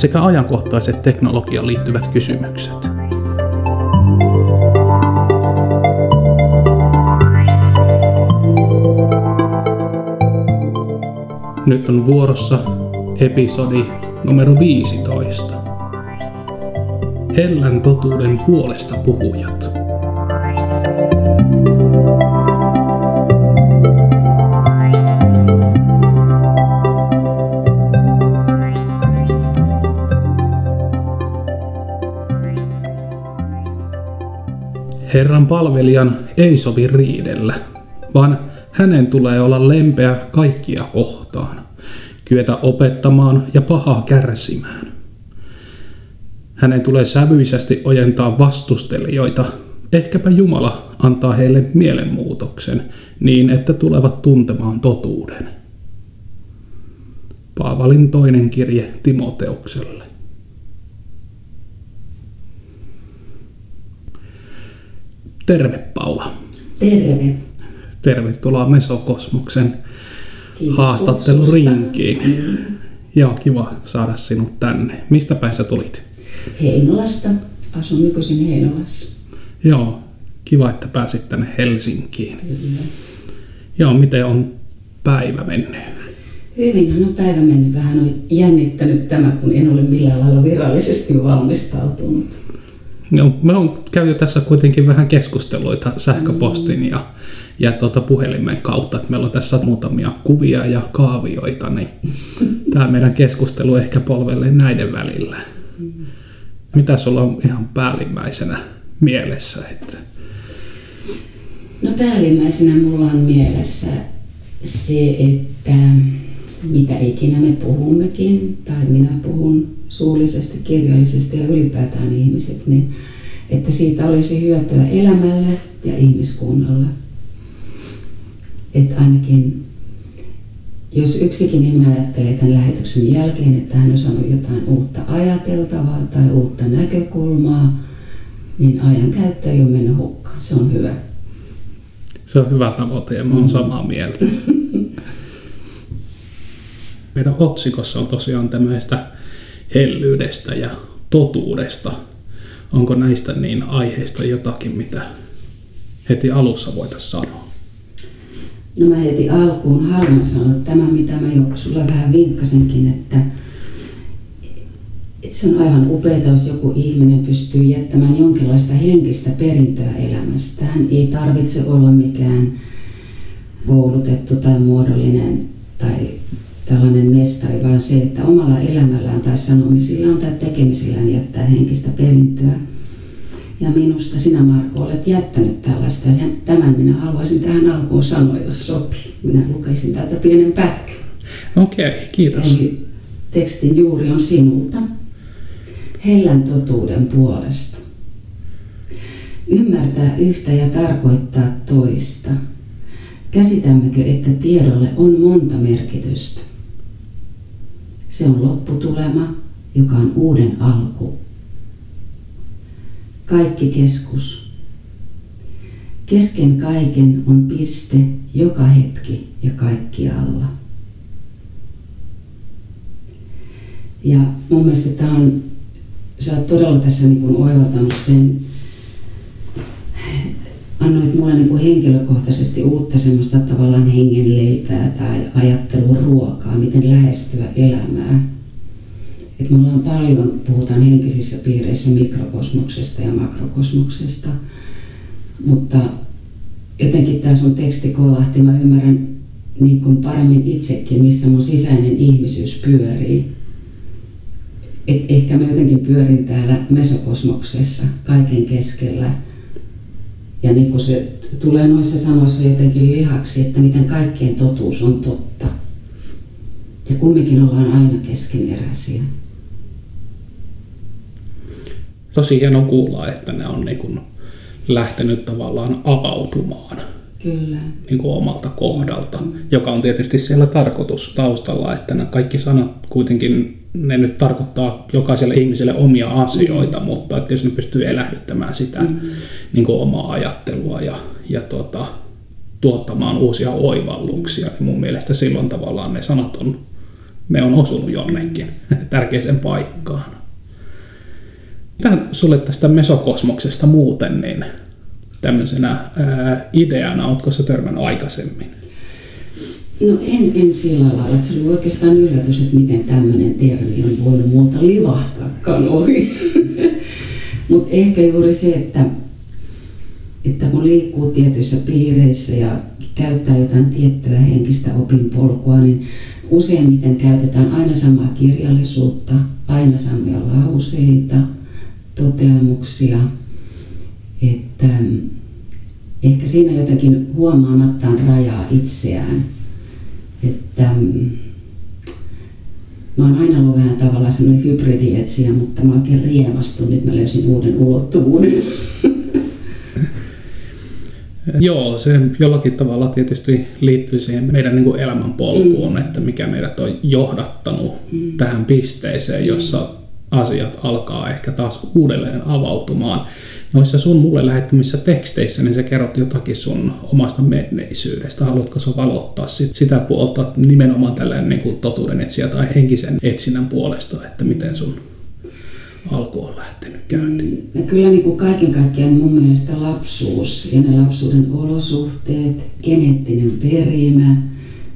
sekä ajankohtaiset teknologiaan liittyvät kysymykset. Nyt on vuorossa episodi numero 15. Hellän totuuden puolesta puhujat. Herran palvelijan ei sovi riidellä, vaan hänen tulee olla lempeä kaikkia kohtaan, kyetä opettamaan ja pahaa kärsimään. Hänen tulee sävyisesti ojentaa vastustelijoita, ehkäpä Jumala antaa heille mielenmuutoksen niin, että tulevat tuntemaan totuuden. Paavalin toinen kirje Timoteukselle. Terve Paula. Terve. Tervetuloa Mesokosmoksen haastattelurinkiin. Mm. Joo, kiva saada sinut tänne. Mistä päin sä tulit? Heinolasta. Asun nykyisin Heinolassa. Joo, kiva, että pääsit tänne Helsinkiin. Kyllä. Joo, miten on päivä mennyt? Hyvinhän on päivä mennyt. Vähän on jännittänyt tämä, kun en ole millään lailla virallisesti valmistautunut. No, me on käyty tässä kuitenkin vähän keskusteluita sähköpostin ja, ja tuota puhelimen kautta. Että meillä on tässä muutamia kuvia ja kaavioita, niin tämä meidän keskustelu ehkä polvelee näiden välillä. Mitä sulla on ihan päällimmäisenä mielessä? Että... No päällimmäisenä mulla on mielessä se, että mitä ikinä me puhummekin, tai minä puhun suullisesti, kirjallisesti ja ylipäätään ihmiset, niin että siitä olisi hyötyä elämälle ja ihmiskunnalle. Että ainakin jos yksikin ihminen ajattelee tämän lähetyksen jälkeen, että hän on saanut jotain uutta ajateltavaa tai uutta näkökulmaa, niin ajan käyttö ei ole mennyt hukkaan. Se on hyvä. Se on hyvä tavoite ja mä oon samaa mieltä. Meidän otsikossa on tosiaan tämmöistä hellyydestä ja totuudesta. Onko näistä niin aiheista jotakin, mitä heti alussa voitaisiin sanoa? No mä heti alkuun haluan sanoa tämä, mitä mä jo sulle vähän vinkkasinkin, että, että se on aivan upeaa, jos joku ihminen pystyy jättämään jonkinlaista henkistä perintöä elämästään. Ei tarvitse olla mikään koulutettu tai muodollinen tai tällainen mestari, vaan se, että omalla elämällään tai sanomisillaan tai tekemisillään jättää henkistä perintöä. Ja minusta sinä Marko olet jättänyt tällaista ja tämän minä haluaisin tähän alkuun sanoa, jos sopii. Minä lukaisin täältä pienen pätkän. Okei, okay, kiitos. Eli tekstin juuri on sinulta. Hellän totuuden puolesta. Ymmärtää yhtä ja tarkoittaa toista. Käsitämmekö, että tiedolle on monta merkitystä? Se on lopputulema, joka on uuden alku. Kaikki keskus. Kesken kaiken on piste joka hetki ja kaikkialla. Ja mun mielestä tämä on, sä oot todella tässä niin oivaltanut sen, annoit mulle niin kuin henkilökohtaisesti uutta semmoista tavallaan hengenleipää tai ajattelun ruokaa, miten lähestyä elämää. Et me ollaan paljon, puhutaan henkisissä piireissä mikrokosmoksesta ja makrokosmoksesta, mutta jotenkin tämä sun teksti kolahti, mä ymmärrän niin kuin paremmin itsekin, missä mun sisäinen ihmisyys pyörii. Et ehkä mä jotenkin pyörin täällä mesokosmoksessa kaiken keskellä – ja niin kuin se tulee noissa sanoissa jotenkin lihaksi, että miten kaikkien totuus on totta. Ja kumminkin ollaan aina keskeneräisiä. Tosi hieno kuulla, että ne on niin kuin lähtenyt tavallaan avautumaan. Kyllä. niin kuin omalta kohdalta, joka on tietysti siellä tarkoitus taustalla, että nämä kaikki sanat kuitenkin ne nyt tarkoittaa jokaiselle ihmiselle omia asioita, mm. mutta että jos ne pystyy elähdyttämään sitä mm. niin kuin omaa ajattelua ja, ja tuota, tuottamaan uusia oivalluksia, niin mun mielestä silloin tavallaan ne sanat on, ne on osunut jonnekin tärkeiseen paikkaan. Mitä sulle tästä mesokosmoksesta muuten, niin tämmöisenä ää, ideana, oletko sä törmännyt aikaisemmin? No en, en sillä lailla, että se oli oikeastaan yllätys, että miten tämmöinen termi on voinut multa livahtaakaan ohi. Mutta ehkä juuri se, että, että kun liikkuu tietyissä piireissä ja käyttää jotain tiettyä henkistä opinpolkua, niin useimmiten käytetään aina samaa kirjallisuutta, aina samoja lauseita, toteamuksia, että ehkä siinä jotenkin huomaamattaan rajaa itseään että mm, mä oon aina ollut vähän tavallaan semmoinen hybridietsiä, mutta mä oikein riemastun, että mä löysin uuden ulottuvuuden. Joo, se jollakin tavalla tietysti liittyy siihen meidän niin kuin elämänpolkuun, mm. että mikä meidät on johdattanut mm. tähän pisteeseen, jossa asiat alkaa ehkä taas uudelleen avautumaan noissa sun mulle lähettämissä teksteissä, niin sä kerrot jotakin sun omasta menneisyydestä. Haluatko sä valottaa sit, sitä puolta nimenomaan tällainen niin kuin totuuden etsiä tai henkisen etsinnän puolesta, että miten sun alku on lähtenyt käyntiin? Mm, kyllä niin kuin kaiken kaikkiaan mun mielestä lapsuus ja ne lapsuuden olosuhteet, geneettinen perimä,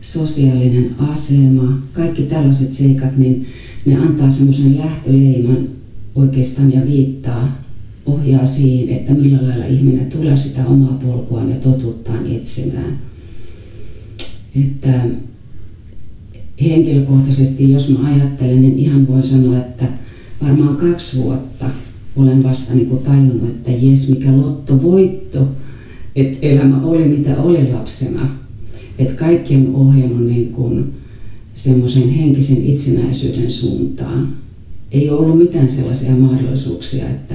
sosiaalinen asema, kaikki tällaiset seikat, niin ne antaa semmoisen lähtöleiman oikeastaan ja viittaa ohjaa siihen, että millä lailla ihminen tulee sitä omaa polkuaan ja totuuttaan etsimään. Että henkilökohtaisesti, jos mä ajattelen, niin ihan voin sanoa, että varmaan kaksi vuotta olen vasta niin kuin tajunnut, että jes, mikä lotto voitto, että elämä oli mitä oli lapsena. Että kaikki on ohjannut niin kuin semmoisen henkisen itsenäisyyden suuntaan. Ei ollut mitään sellaisia mahdollisuuksia, että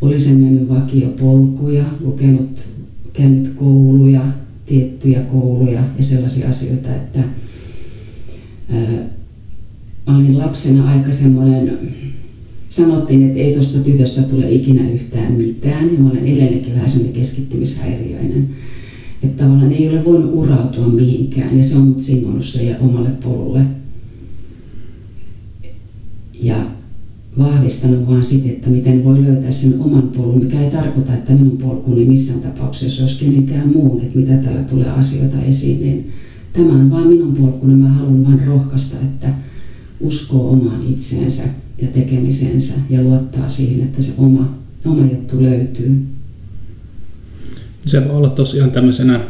olisin mennyt vakiopolkuja, lukenut, käynyt kouluja, tiettyjä kouluja ja sellaisia asioita, että ää, olin lapsena aika semmoinen, sanottiin, että ei tuosta tytöstä tule ikinä yhtään mitään, ja mä olen edelleenkin vähän semmoinen keskittymishäiriöinen. Että tavallaan ei ole voinut urautua mihinkään, ja se on mut sille omalle polulle. Ja vahvistanut vaan sitä, että miten voi löytää sen oman polun, mikä ei tarkoita, että minun polkuni missään tapauksessa olisi kenenkään muun, että mitä täällä tulee asioita esiin, niin tämä on vaan minun polkuni. Mä haluan vain rohkaista, että uskoo omaan itseensä ja tekemiseensä ja luottaa siihen, että se oma, oma juttu löytyy. Se voi olla tosiaan tämmöisenä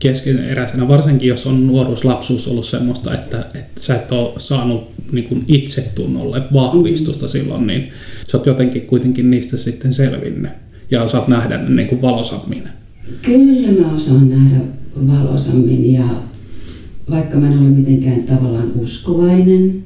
keskeneräisenä, varsinkin jos on nuoruus, lapsuus ollut semmoista, että, että sä et ole saanut niin kuin itsetunnolle vahvistusta mm. silloin, niin sä oot jotenkin kuitenkin niistä sitten selvinnyt ja osaat nähdä ne niin kuin valosammin. Kyllä mä osaan nähdä valosammin ja vaikka mä en ole mitenkään tavallaan uskovainen,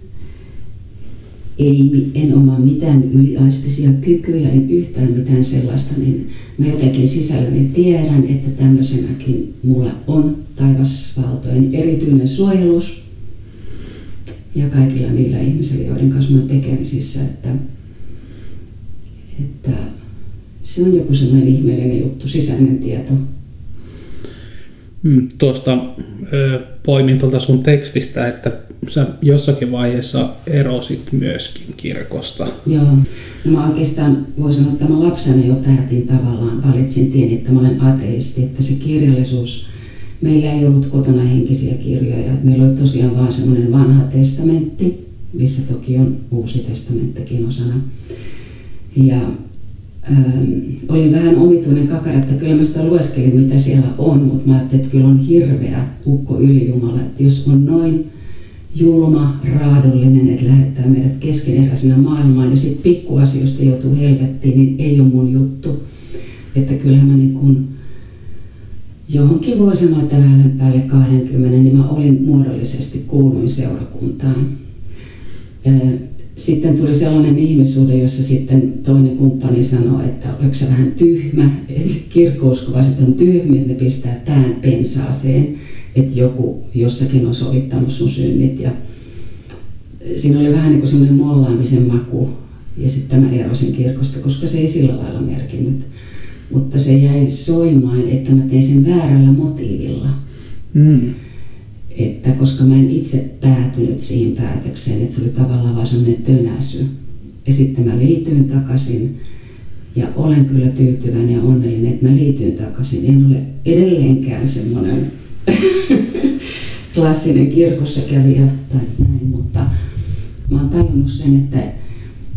ei, en omaa mitään yliaistisia kykyjä, en yhtään mitään sellaista, niin mä jotenkin sisälläni tiedän, että tämmöisenäkin mulla on taivasvaltojen erityinen suojelus ja kaikilla niillä ihmisillä, joiden kanssa mä tekemisissä, että, että se on joku sellainen ihmeellinen juttu, sisäinen tieto. Mm, tuosta poimin tuolta sun tekstistä, että sä jossakin vaiheessa erosit myöskin kirkosta. Joo. No mä oikeastaan voin sanoa, että mä lapsena jo päätin tavallaan, valitsin tien, että mä olen ateisti, että se kirjallisuus, meillä ei ollut kotona henkisiä kirjoja. Meillä oli tosiaan vaan semmoinen vanha testamentti, missä toki on uusi testamenttikin osana. Ja ähm, olin vähän omituinen kakara, että kyllä mä sitä lueskelin, mitä siellä on, mutta mä ajattelin, että kyllä on hirveä ukko ylijumala, että jos on noin julma, raadollinen, että lähettää meidät keskeneräisenä maailmaan ja sitten pikkuasioista joutuu helvettiin, niin ei ole mun juttu. Että kyllähän mä niin kun johonkin voi sanoa, että vähän päälle 20, niin mä olin muodollisesti kuuluin seurakuntaan. sitten tuli sellainen ihmissuhde, jossa sitten toinen kumppani sanoi, että oliko se vähän tyhmä, että kirkkouskovaiset on tyhmiä, että ne pistää pään pensaaseen, että joku jossakin on sovittanut sun synnit. Ja siinä oli vähän niin kuin semmoinen mollaamisen maku. Ja sitten mä erosin kirkosta, koska se ei sillä lailla merkinnyt. Mutta se jäi soimaan, että mä tein sen väärällä motiivilla. Mm että koska mä en itse päätynyt siihen päätökseen, että se oli tavallaan vain sellainen tönäsy. Ja sitten mä liityin takaisin ja olen kyllä tyytyväinen ja onnellinen, että mä liityin takaisin. En ole edelleenkään semmoinen klassinen kirkossa kävijä tai näin, mutta mä oon tajunnut sen, että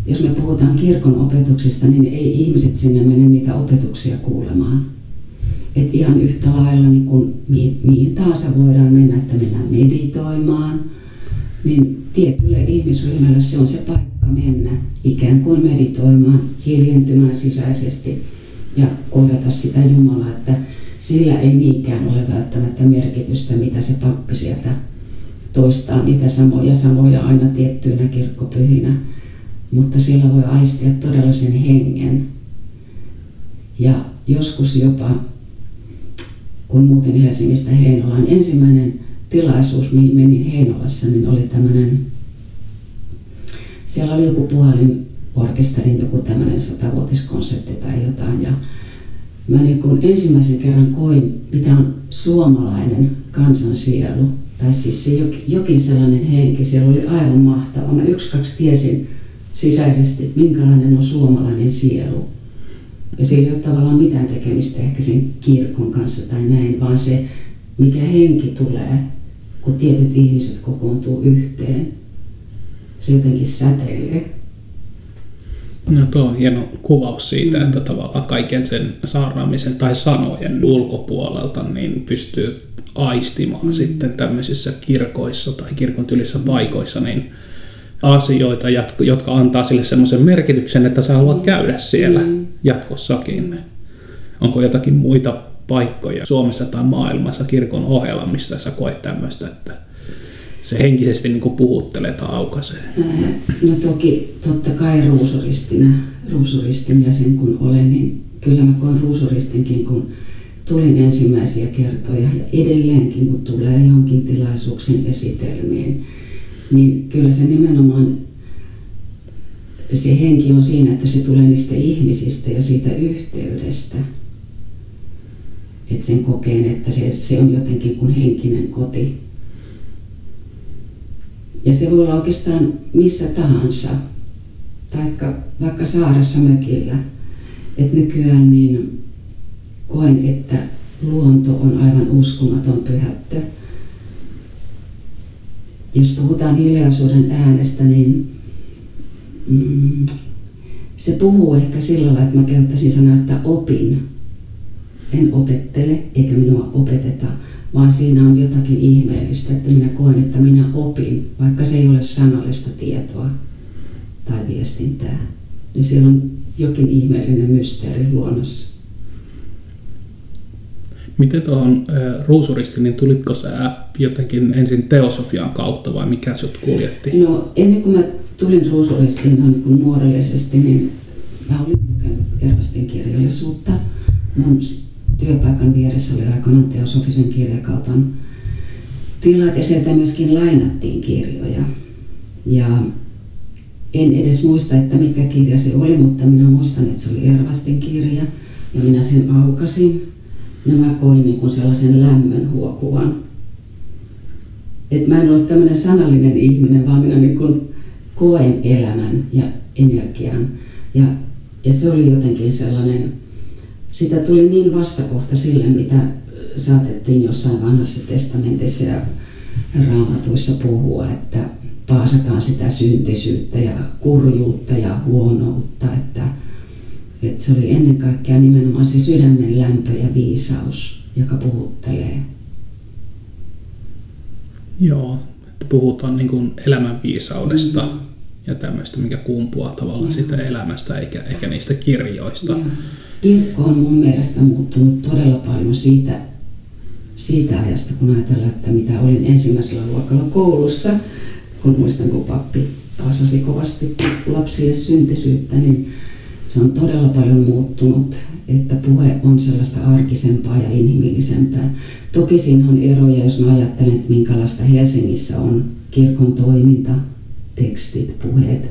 jos me puhutaan kirkon opetuksista, niin ei ihmiset sinne mene niitä opetuksia kuulemaan. Että ihan yhtä lailla niin kuin mihin, mihin tahansa voidaan mennä, että mennään meditoimaan, niin tietylle ihmisryhmälle se on se paikka mennä ikään kuin meditoimaan, hiljentymään sisäisesti ja kohdata sitä Jumalaa, että sillä ei niinkään ole välttämättä merkitystä, mitä se pappi sieltä toistaa niitä samoja samoja aina tiettyinä kirkkopyhinä, mutta siellä voi aistia todella sen hengen. Ja joskus jopa kun muutin Helsingistä Heinolaan. Ensimmäinen tilaisuus, mihin menin Heinolassa, niin oli tämmöinen, siellä oli joku puhalin joku tämmöinen satavuotiskonsertti tai jotain. Ja mä niin kun ensimmäisen kerran koin, mitä on suomalainen kansansielu. Tai siis se jokin sellainen henki, siellä oli aivan mahtava. Mä yksi kaksi tiesin sisäisesti, minkälainen on suomalainen sielu ja sillä ei ole tavallaan mitään tekemistä ehkä sen kirkon kanssa tai näin, vaan se, mikä henki tulee, kun tietyt ihmiset kokoontuu yhteen. Se jotenkin säteilee. No tuo on hieno kuvaus siitä, mm. että tavallaan kaiken sen saarnaamisen tai sanojen ulkopuolelta niin pystyy aistimaan mm. sitten tämmöisissä kirkoissa tai kirkon tylissä paikoissa, niin asioita, jotka antaa sille semmoisen merkityksen, että sä haluat käydä siellä mm. jatkossakin. Onko jotakin muita paikkoja Suomessa tai maailmassa kirkon ohella, missä sä koet tämmöistä, että se henkisesti niin puhuttelee tai aukaisee? No toki totta kai ruusuristinä, ruusuristin jäsen kun olen, niin kyllä mä koen ruusuristinkin, kun tulin ensimmäisiä kertoja ja edelleenkin kun tulee johonkin tilaisuuksien esitelmiin, niin kyllä se nimenomaan se henki on siinä, että se tulee niistä ihmisistä ja siitä yhteydestä. Että sen kokeen, että se, se on jotenkin kuin henkinen koti. Ja se voi olla oikeastaan missä tahansa, taikka vaikka saaressa mökillä. Että nykyään niin koen, että luonto on aivan uskomaton pyhättö jos puhutaan hiljaisuuden äänestä, niin mm, se puhuu ehkä sillä lailla, että mä käyttäisin sanaa, että opin. En opettele, eikä minua opeteta, vaan siinä on jotakin ihmeellistä, että minä koen, että minä opin, vaikka se ei ole sanallista tietoa tai viestintää. Niin siellä on jokin ihmeellinen mysteeri luonnossa. Miten tuohon ruusuristiin, niin tulitko sä jotenkin ensin teosofian kautta vai mikä sut kuljetti? No ennen kuin mä tulin ruusuristiin no, niin kuin muodollisesti, niin mä olin lukenut Ervastin kirjallisuutta. Mun työpaikan vieressä oli aikanaan teosofisen kirjakaupan tilat ja sieltä myöskin lainattiin kirjoja. Ja en edes muista, että mikä kirja se oli, mutta minä muistan, että se oli Ervastin kirja ja minä sen aukasin ja mä koin niin kuin sellaisen lämmön huokuvan. Et mä en ole tämmöinen sanallinen ihminen, vaan minä niin kuin koen elämän ja energian. Ja, ja se oli jotenkin sellainen, sitä tuli niin vastakohta sille, mitä saatettiin jossain vanhassa testamentissa ja raamatuissa puhua, että paasataan sitä syntisyyttä ja kurjuutta ja huonoutta, että että se oli ennen kaikkea nimenomaan se sydämen lämpö ja viisaus, joka puhuttelee. Joo, että puhutaan niin kuin elämän viisaudesta mm. ja tämmöistä, mikä kumpuaa tavallaan Joo. sitä elämästä eikä, eikä niistä kirjoista. Joo. Kirkko on mun mielestä muuttunut todella paljon siitä, siitä ajasta, kun ajatellaan, että mitä olin ensimmäisellä luokalla koulussa, kun muistan, kun pappi pasasi kovasti lapsille syntisyyttä, niin se on todella paljon muuttunut, että puhe on sellaista arkisempaa ja inhimillisempää. Toki siinä on eroja, jos mä ajattelen, että minkälaista Helsingissä on kirkon toiminta, tekstit, puheet.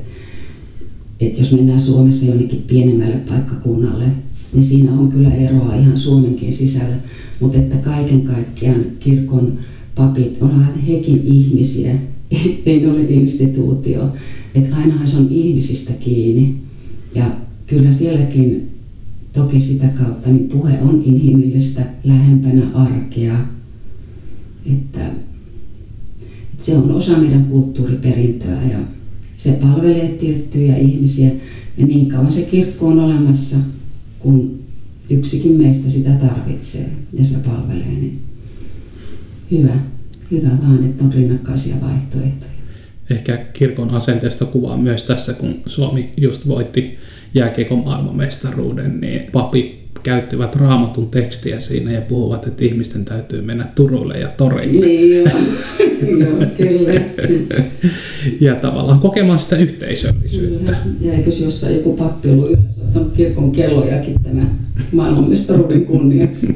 Että jos mennään Suomessa jonnekin pienemmälle paikkakunnalle, niin siinä on kyllä eroa ihan Suomenkin sisällä. Mutta että kaiken kaikkiaan kirkon papit, onhan hekin ihmisiä, ei ole instituutio. Että ainahan se on ihmisistä kiinni. Ja kyllä sielläkin toki sitä kautta niin puhe on inhimillistä, lähempänä arkea. Että, että se on osa meidän kulttuuriperintöä ja se palvelee tiettyjä ihmisiä. Ja niin kauan se kirkko on olemassa, kun yksikin meistä sitä tarvitsee ja se palvelee, niin hyvä, hyvä vaan, että on rinnakkaisia vaihtoehtoja. Ehkä kirkon asenteesta kuvaa myös tässä, kun Suomi just voitti jääkiekon maailmanmestaruuden, niin papi käyttivät raamatun tekstiä siinä ja puhuvat, että ihmisten täytyy mennä Turulle ja Torille. Niin joo, joo kyllä. ja tavallaan kokemaan sitä yhteisöllisyyttä. Kyllä. Ja eikö jossain joku pappi ollut yhdessä ottanut kirkon kellojakin tämän maailmanmestaruuden kunniaksi?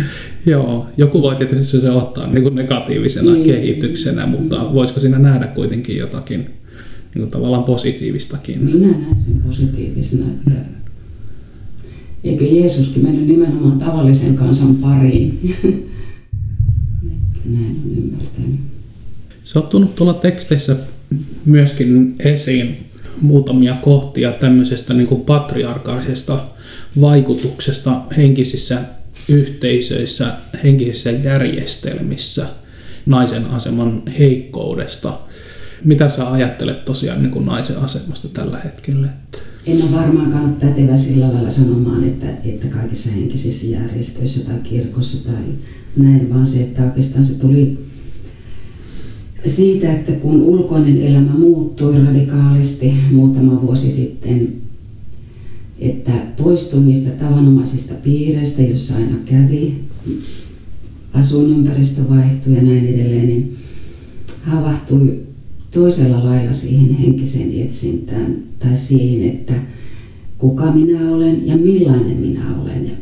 joo, joku voi tietysti se ottaa niin kuin negatiivisena niin. kehityksenä, mutta voisiko siinä nähdä kuitenkin jotakin niin kuin tavallaan positiivistakin? Minä näen sen positiivisena, että Eikö Jeesuskin mennyt nimenomaan tavallisen kansan pariin? Näin on ymmärtänyt. Sattunut tuolla teksteissä myöskin esiin muutamia kohtia tämmöisestä niin kuin patriarkaalisesta vaikutuksesta henkisissä yhteisöissä, henkisissä järjestelmissä, naisen aseman heikkoudesta. Mitä sä ajattelet tosiaan niin kuin naisen asemasta tällä hetkellä? en ole varmaankaan pätevä sillä lailla sanomaan, että, että kaikissa henkisissä järjestöissä tai kirkossa tai näin, vaan se, että oikeastaan se tuli siitä, että kun ulkoinen elämä muuttui radikaalisti muutama vuosi sitten, että poistui niistä tavanomaisista piireistä, joissa aina kävi, asuinympäristö vaihtui ja näin edelleen, niin havahtui toisella lailla siihen henkiseen etsintään tai siihen, että kuka minä olen ja millainen minä olen ja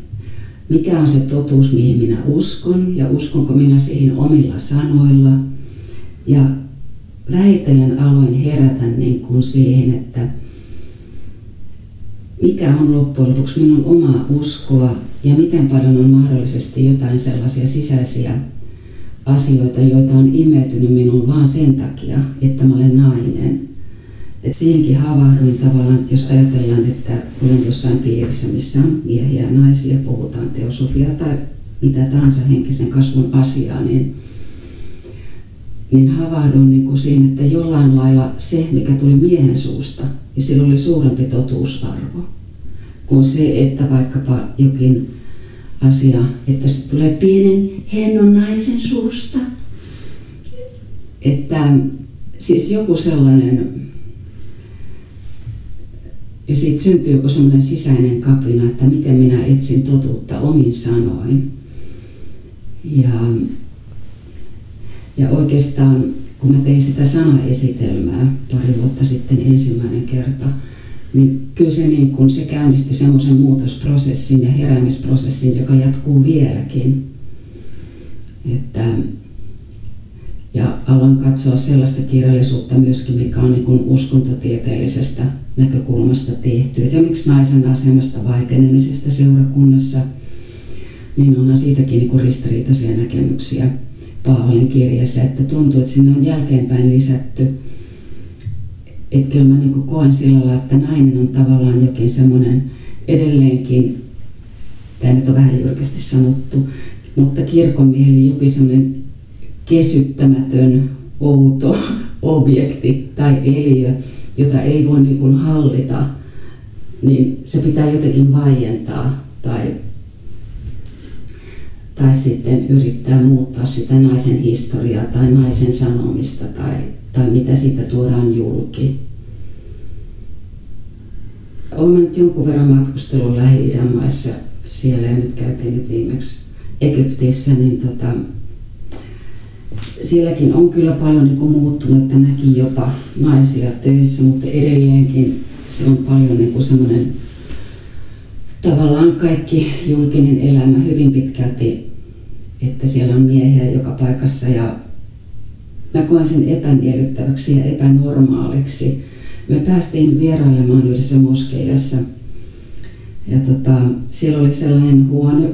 mikä on se totuus, mihin minä uskon ja uskonko minä siihen omilla sanoilla. Ja vähitellen aloin herätä niin kuin siihen, että mikä on loppujen lopuksi minun omaa uskoa ja miten paljon on mahdollisesti jotain sellaisia sisäisiä asioita, joita on imeytynyt minuun vaan sen takia, että mä olen nainen. Et siihenkin havahduin tavallaan, että jos ajatellaan, että olen jossain piirissä, missä on miehiä ja naisia, puhutaan teosofiaa tai mitä tahansa henkisen kasvun asiaa, niin, niin havahduin niin kuin siinä, että jollain lailla se, mikä tuli miehen suusta, niin sillä oli suurempi totuusarvo kuin se, että vaikkapa jokin asia, että se tulee pienen hennon naisen suusta. Että siis joku sellainen, ja siitä syntyy joku sellainen sisäinen kapina, että miten minä etsin totuutta omin sanoin. Ja, ja oikeastaan kun mä tein sitä sanaesitelmää pari vuotta sitten ensimmäinen kerta, niin kyllä se, niin kun se käynnisti semmoisen muutosprosessin ja heräämisprosessin, joka jatkuu vieläkin. Että, ja aloin katsoa sellaista kirjallisuutta myöskin, mikä on niin uskontotieteellisestä näkökulmasta tehty. Esimerkiksi naisen asemasta vaikenemisesta seurakunnassa, niin onhan siitäkin niin kuin ristiriitaisia näkemyksiä Paavalin kirjassa, että tuntuu, että sinne on jälkeenpäin lisätty että kyllä mä niin koen sillä lailla, että nainen on tavallaan jokin semmoinen edelleenkin, tämä nyt on vähän jyrkästi sanottu, mutta kirkon mieli jokin semmoinen kesyttämätön, outo objekti tai eliö, jota ei voi niin hallita, niin se pitää jotenkin vaientaa tai, tai sitten yrittää muuttaa sitä naisen historiaa tai naisen sanomista tai tai mitä siitä tuodaan julki. Olen nyt jonkun verran matkustellut Lähi-idän maissa siellä ja nyt käytiin nyt viimeksi Egyptissä, niin tota, sielläkin on kyllä paljon niin muuttunut, että näki jopa naisia töissä, mutta edelleenkin se on paljon niin kuin semmoinen tavallaan kaikki julkinen elämä hyvin pitkälti, että siellä on miehiä joka paikassa ja mä koen sen epämiellyttäväksi ja epänormaaliksi. Me päästiin vierailemaan yhdessä moskeijassa ja tota, siellä oli sellainen huone,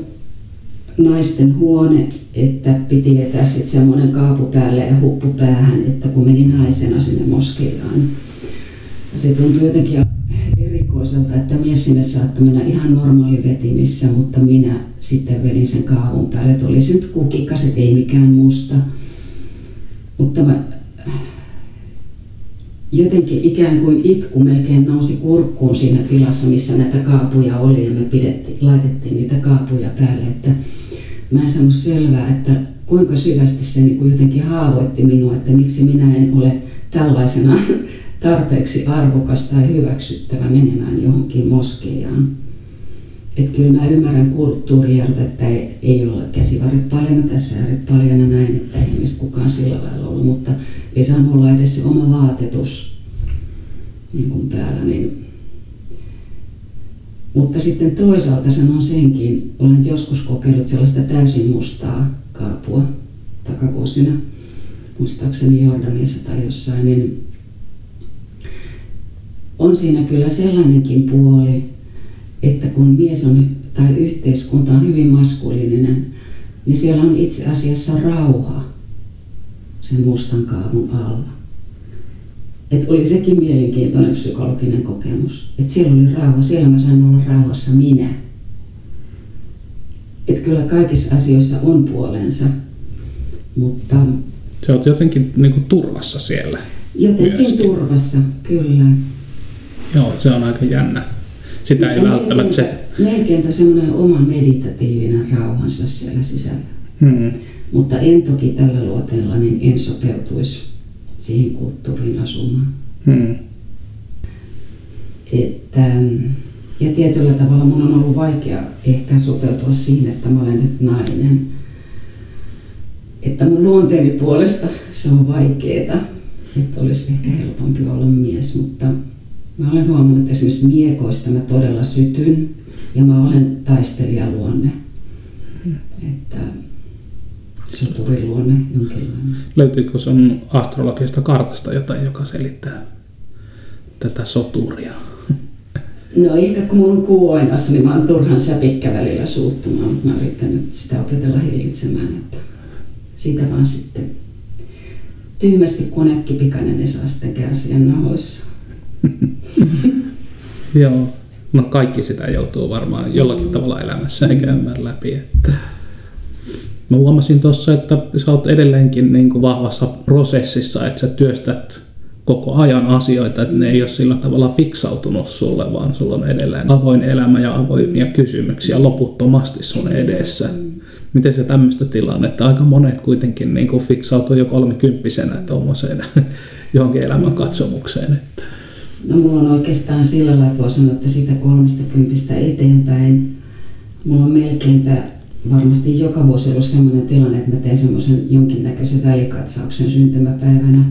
naisten huone, että piti vetää sitten semmoinen kaapu päälle ja huppu päähän, että kun meni naisena sinne moskeijaan. Ja se tuntui jotenkin erikoiselta, että mies sinne saattoi mennä ihan normaali vetimissä, mutta minä sitten vedin sen kaavun päälle, että oli se nyt kukikaset, ei mikään musta. Mutta mä, jotenkin ikään kuin itku melkein nousi kurkkuun siinä tilassa, missä näitä kaapuja oli ja me pidettiin, laitettiin niitä kaapuja päälle, että mä en saanut selvää, että kuinka syvästi se niin kuin jotenkin haavoitti minua, että miksi minä en ole tällaisena tarpeeksi arvokas tai hyväksyttävä menemään johonkin moskeijaan. Että kyllä mä ymmärrän kulttuurierot, että ei, ei ole käsivarit paljana tässä ääret paljana näin, että ei meistä kukaan sillä lailla ollut, mutta ei saanut olla edes se oma vaatetus niin kuin päällä. Niin. Mutta sitten toisaalta sanon senkin, olen joskus kokeillut sellaista täysin mustaa kaapua takavuosina, muistaakseni Jordaniassa tai jossain, niin on siinä kyllä sellainenkin puoli, että kun mies on tai yhteiskunta on hyvin maskuliininen, niin siellä on itse asiassa rauha sen mustan kaavun alla. Et oli sekin mielenkiintoinen psykologinen kokemus. Että siellä oli rauha, siellä mä sain olla rauhassa minä. Että kyllä kaikissa asioissa on puolensa, mutta... Se on jotenkin niin kuin turvassa siellä. Jotenkin myöskin. turvassa, kyllä. Joo, se on aika jännä. Sitä ei ja välttämättä se... Melkeinpä semmoinen oma meditatiivinen rauhansa siellä sisällä. Hmm. Mutta en toki tällä luoteella, niin en sopeutuisi siihen kulttuuriin asumaan. Hmm. Että, ja tietyllä tavalla mun on ollut vaikea ehkä sopeutua siihen, että mä olen nyt nainen. Että mun luonteeni puolesta se on vaikeeta. Että olisi ehkä helpompi olla mies, mutta Mä olen huomannut, että esimerkiksi miekoista mä todella sytyn ja mä olen taistelijaluonne. Että soturiluonne jonkinlainen. Löytyykö sun astrologisesta kartasta jotain, joka selittää tätä soturia? No ehkä kun mulla on kuoinassa, niin mä oon turhan säpikkä välillä suuttumaan, mutta mä oon yrittänyt sitä opetella hillitsemään, että siitä vaan sitten tyhmästi kun äkkipikainen ei saa sitten kärsiä nahoissa. Joo. No kaikki sitä joutuu varmaan jollakin tavalla elämässään käymään läpi. Että Mä huomasin tuossa, että sä oot edelleenkin niin kuin vahvassa prosessissa, että sä työstät koko ajan asioita, että ne ei ole sillä tavalla fiksautunut sulle, vaan sulla on edelleen avoin elämä ja avoimia kysymyksiä loputtomasti sun edessä. Miten se tämmöistä tilannetta? Aika monet kuitenkin niin kuin fiksautuu jo kolmikymppisenä tuommoiseen johonkin elämänkatsomukseen. Että No mulla on oikeastaan sillä lailla, että voi sanoa, että siitä kolmesta kympistä eteenpäin mulla on melkeinpä varmasti joka vuosi ollut sellainen tilanne, että mä teen semmoisen jonkinnäköisen välikatsauksen syntymäpäivänä.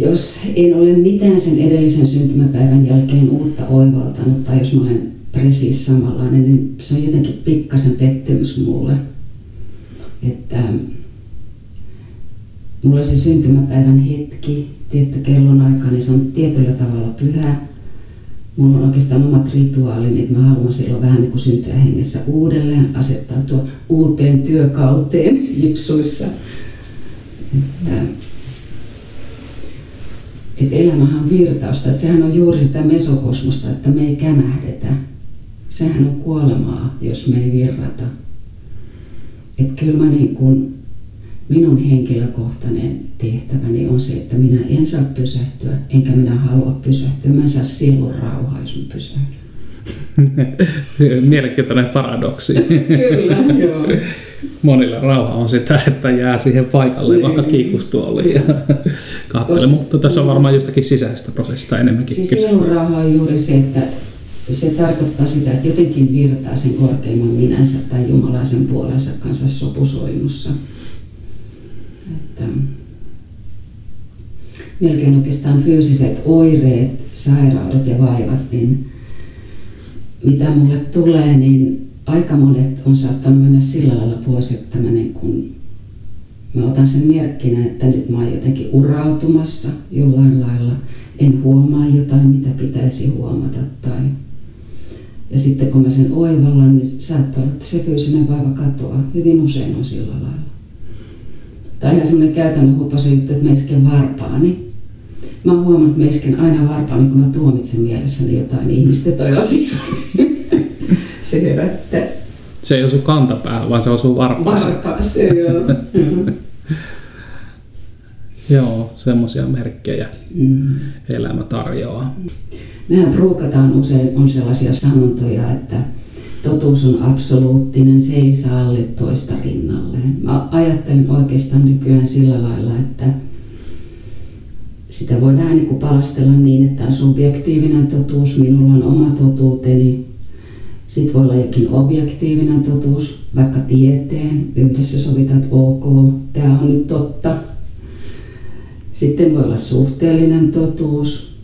Jos en ole mitään sen edellisen syntymäpäivän jälkeen uutta oivaltanut, tai jos mä olen presiis samanlainen, niin se on jotenkin pikkasen pettymys mulle. Että mulle se syntymäpäivän hetki tietty kellonaika, niin se on tietyllä tavalla pyhä. Mulla on oikeastaan omat rituaalini, että mä haluan silloin vähän niin kuin syntyä hengessä uudelleen, asettautua uuteen työkauteen jipsuissa. Että, että elämähän on virtausta, että sehän on juuri sitä mesokosmosta, että me ei kämähdetä. Sehän on kuolemaa, jos me ei virrata. Että kyllä mä niin kuin minun henkilökohtainen tehtäväni on se, että minä en saa pysähtyä, enkä minä halua pysähtyä. Mä en saa sielun rauhaa, jos mä pysähdyn. Mielenkiintoinen paradoksi. Kyllä, joo. Monilla rauha on sitä, että jää siihen paikalle, niin, vaikka kiikustuoliin ja katsele. Mutta tässä on varmaan jostakin sisäisestä prosessista enemmänkin. Siis sielun rauha on juuri se, että se tarkoittaa sitä, että jotenkin virtaa sen korkeimman minänsä tai jumalaisen puolensa kanssa sopusoinnussa. Että melkein oikeastaan fyysiset oireet, sairaudet ja vaivat, niin mitä mulle tulee, niin aika monet on saattanut mennä sillä lailla pois, että mä, niin kun, mä otan sen merkkinä, että nyt mä oon jotenkin urautumassa jollain lailla. En huomaa jotain, mitä pitäisi huomata. Tai... Ja sitten kun mä sen oivallan, niin saattaa olla, että se fyysinen vaiva katoaa. Hyvin usein on sillä lailla. Tai ihan semmoinen käytännön hupasen juttu, että mä isken varpaani. Mä oon huomannut, että mä isken aina varpaani, kun mä tuomitsen mielessäni jotain ihmistä tai asiaa. se herättää. Se ei osu kantapäähän, vaan se osuu varpaaseen. Varpaaseen, joo. Joo, semmoisia merkkejä Mm. elämä tarjoaa. Mehän ruukataan usein, on sellaisia sanontoja, että totuus on absoluuttinen, se ei saa alle toista rinnalleen. Mä ajattelen oikeastaan nykyään sillä lailla, että sitä voi vähän niin kuin palastella niin, että on subjektiivinen totuus, minulla on oma totuuteni. Sitten voi olla jokin objektiivinen totuus, vaikka tieteen. Yhdessä sovitaan, että ok, tämä on nyt totta. Sitten voi olla suhteellinen totuus,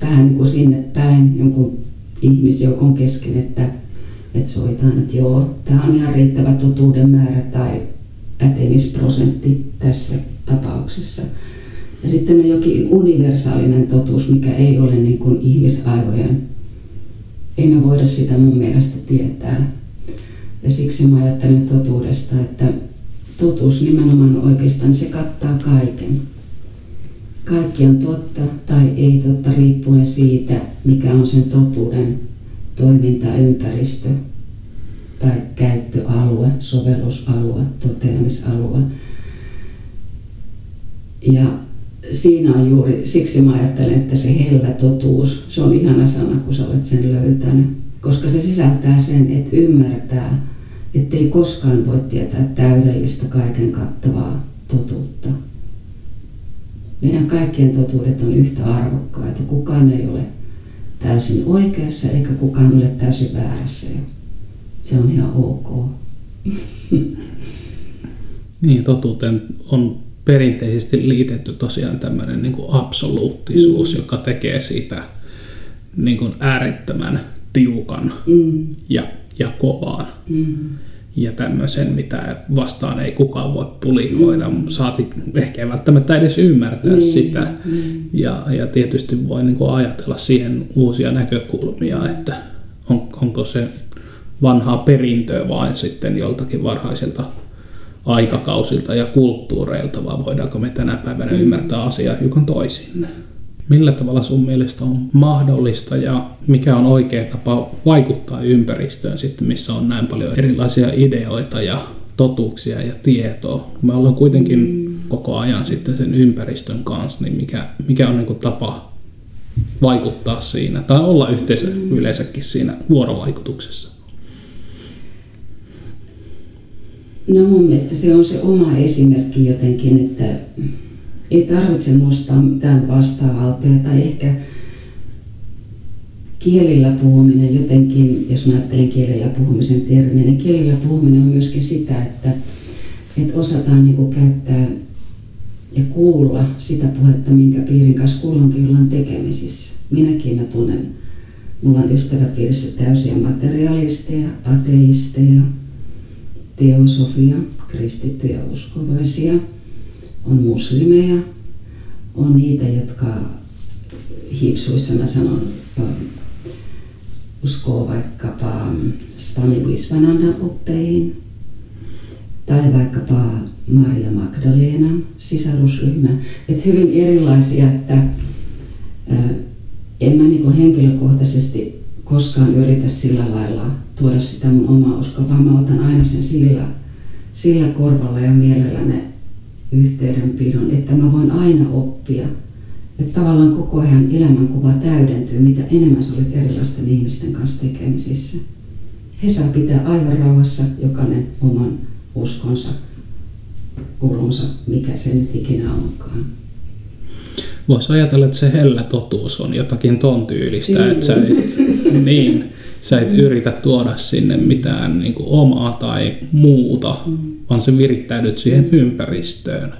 vähän niin kuin sinne päin jonkun ihmisjoukon kesken, että, että sovitaan, että joo, tämä on ihan riittävä totuuden määrä tai pätemisprosentti tässä tapauksessa. Ja sitten on jokin universaalinen totuus, mikä ei ole niin kuin ihmisaivojen, ei me voida sitä mun mielestä tietää. Ja siksi mä ajattelen totuudesta, että totuus nimenomaan oikeastaan se kattaa kaiken. Kaikki on totta tai ei totta riippuen siitä, mikä on sen totuuden toimintaympäristö tai käyttöalue, sovellusalue, toteamisalue. Ja siinä on juuri, siksi mä ajattelen, että se hellä totuus, se on ihana sana, kun sä olet sen löytänyt. Koska se sisältää sen, että ymmärtää, ettei koskaan voi tietää täydellistä kaiken kattavaa totuutta. Meidän kaikkien totuudet on yhtä arvokkaita. Kukaan ei ole täysin oikeassa eikä kukaan ole täysin väärässä. Se on ihan ok. Niin, totuuteen on perinteisesti liitetty tosiaan tämmöinen niin kuin absoluuttisuus, mm. joka tekee siitä niin kuin äärettömän tiukan Mm. ja, ja kovaan. Mm. Ja tämmöisen, mitä vastaan ei kukaan voi pulikoida. Mm. Saati ehkä ei välttämättä edes ymmärtää Niin, sitä. niin. Ja, ja tietysti voi niin kuin ajatella siihen uusia näkökulmia, että on, onko se vanhaa perintöä vain sitten joltakin varhaisilta aikakausilta ja kulttuureilta, vai voidaanko me tänä päivänä ymmärtää asiaa hiukan toisin? Millä tavalla sun mielestä on mahdollista ja mikä on oikea tapa vaikuttaa ympäristöön sitten, missä on näin paljon erilaisia ideoita ja totuuksia ja tietoa? Me ollaan kuitenkin koko ajan sitten sen ympäristön kanssa, niin mikä, mikä on niin kuin tapa vaikuttaa siinä tai olla yhteisö yleensäkin siinä vuorovaikutuksessa? No mun mielestä se on se oma esimerkki jotenkin, että ei tarvitse nostaa mitään vastaavaltoja tai ehkä kielillä puhuminen jotenkin, jos mä ajattelen kielellä puhumisen termiä, niin kielillä puhuminen on myöskin sitä, että, että osataan niin käyttää ja kuulla sitä puhetta, minkä piirin kanssa kulloinkin ollaan tekemisissä. Minäkin mä tunnen, mulla on ystäväpiirissä täysiä materialisteja, ateisteja, teosofia, kristittyjä uskovaisia, on muslimeja, on niitä, jotka hipsuissa mä sanon, uskoo vaikkapa Swami Visvanandan oppeihin, tai vaikkapa Maria Magdalenan sisarusryhmä. Että hyvin erilaisia, että ää, en mä niin henkilökohtaisesti koskaan yritä sillä lailla tuoda sitä mun omaa uskoa, vaan mä otan aina sen sillä, sillä korvalla ja mielellä ne yhteydenpidon, että mä voin aina oppia. Että tavallaan koko ajan elämänkuva täydentyy, mitä enemmän sä olet erilaisten ihmisten kanssa tekemisissä. He saa pitää aivan rauhassa jokainen oman uskonsa, kurunsa, mikä se nyt ikinä onkaan. Voisi ajatella, että se hellä totuus on jotakin ton tyylistä, Siinä. että sä et, niin, sä et yritä tuoda sinne mitään niin kuin omaa tai muuta, vaan sä virittäydyt siihen ympäristöön.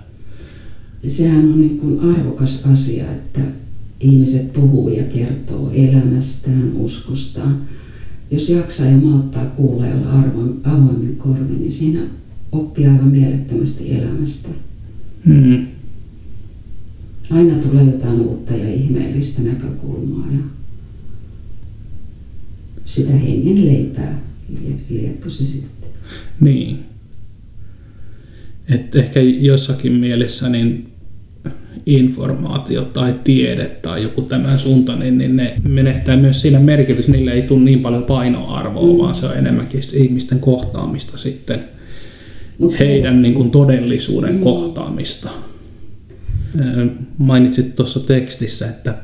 sehän on niin kuin arvokas asia, että ihmiset puhuu ja kertoo elämästään, uskostaan. Jos jaksaa ja malttaa kuulla ja olla avoimen korvin, niin siinä oppii aivan mielettömästi elämästä. Hmm. Aina tulee jotain uutta ja ihmeellistä näkökulmaa ja sitä hengen leipää, liekö se sitten. Niin. Et ehkä jossakin mielessä niin informaatio tai tiede tai joku tämän suuntainen, niin ne menettää myös siinä merkitys. Niille ei tule niin paljon painoarvoa, mm. vaan se on enemmänkin ihmisten kohtaamista sitten. Okay. Heidän niin kuin todellisuuden mm. kohtaamista. Mainitsit tuossa tekstissä, että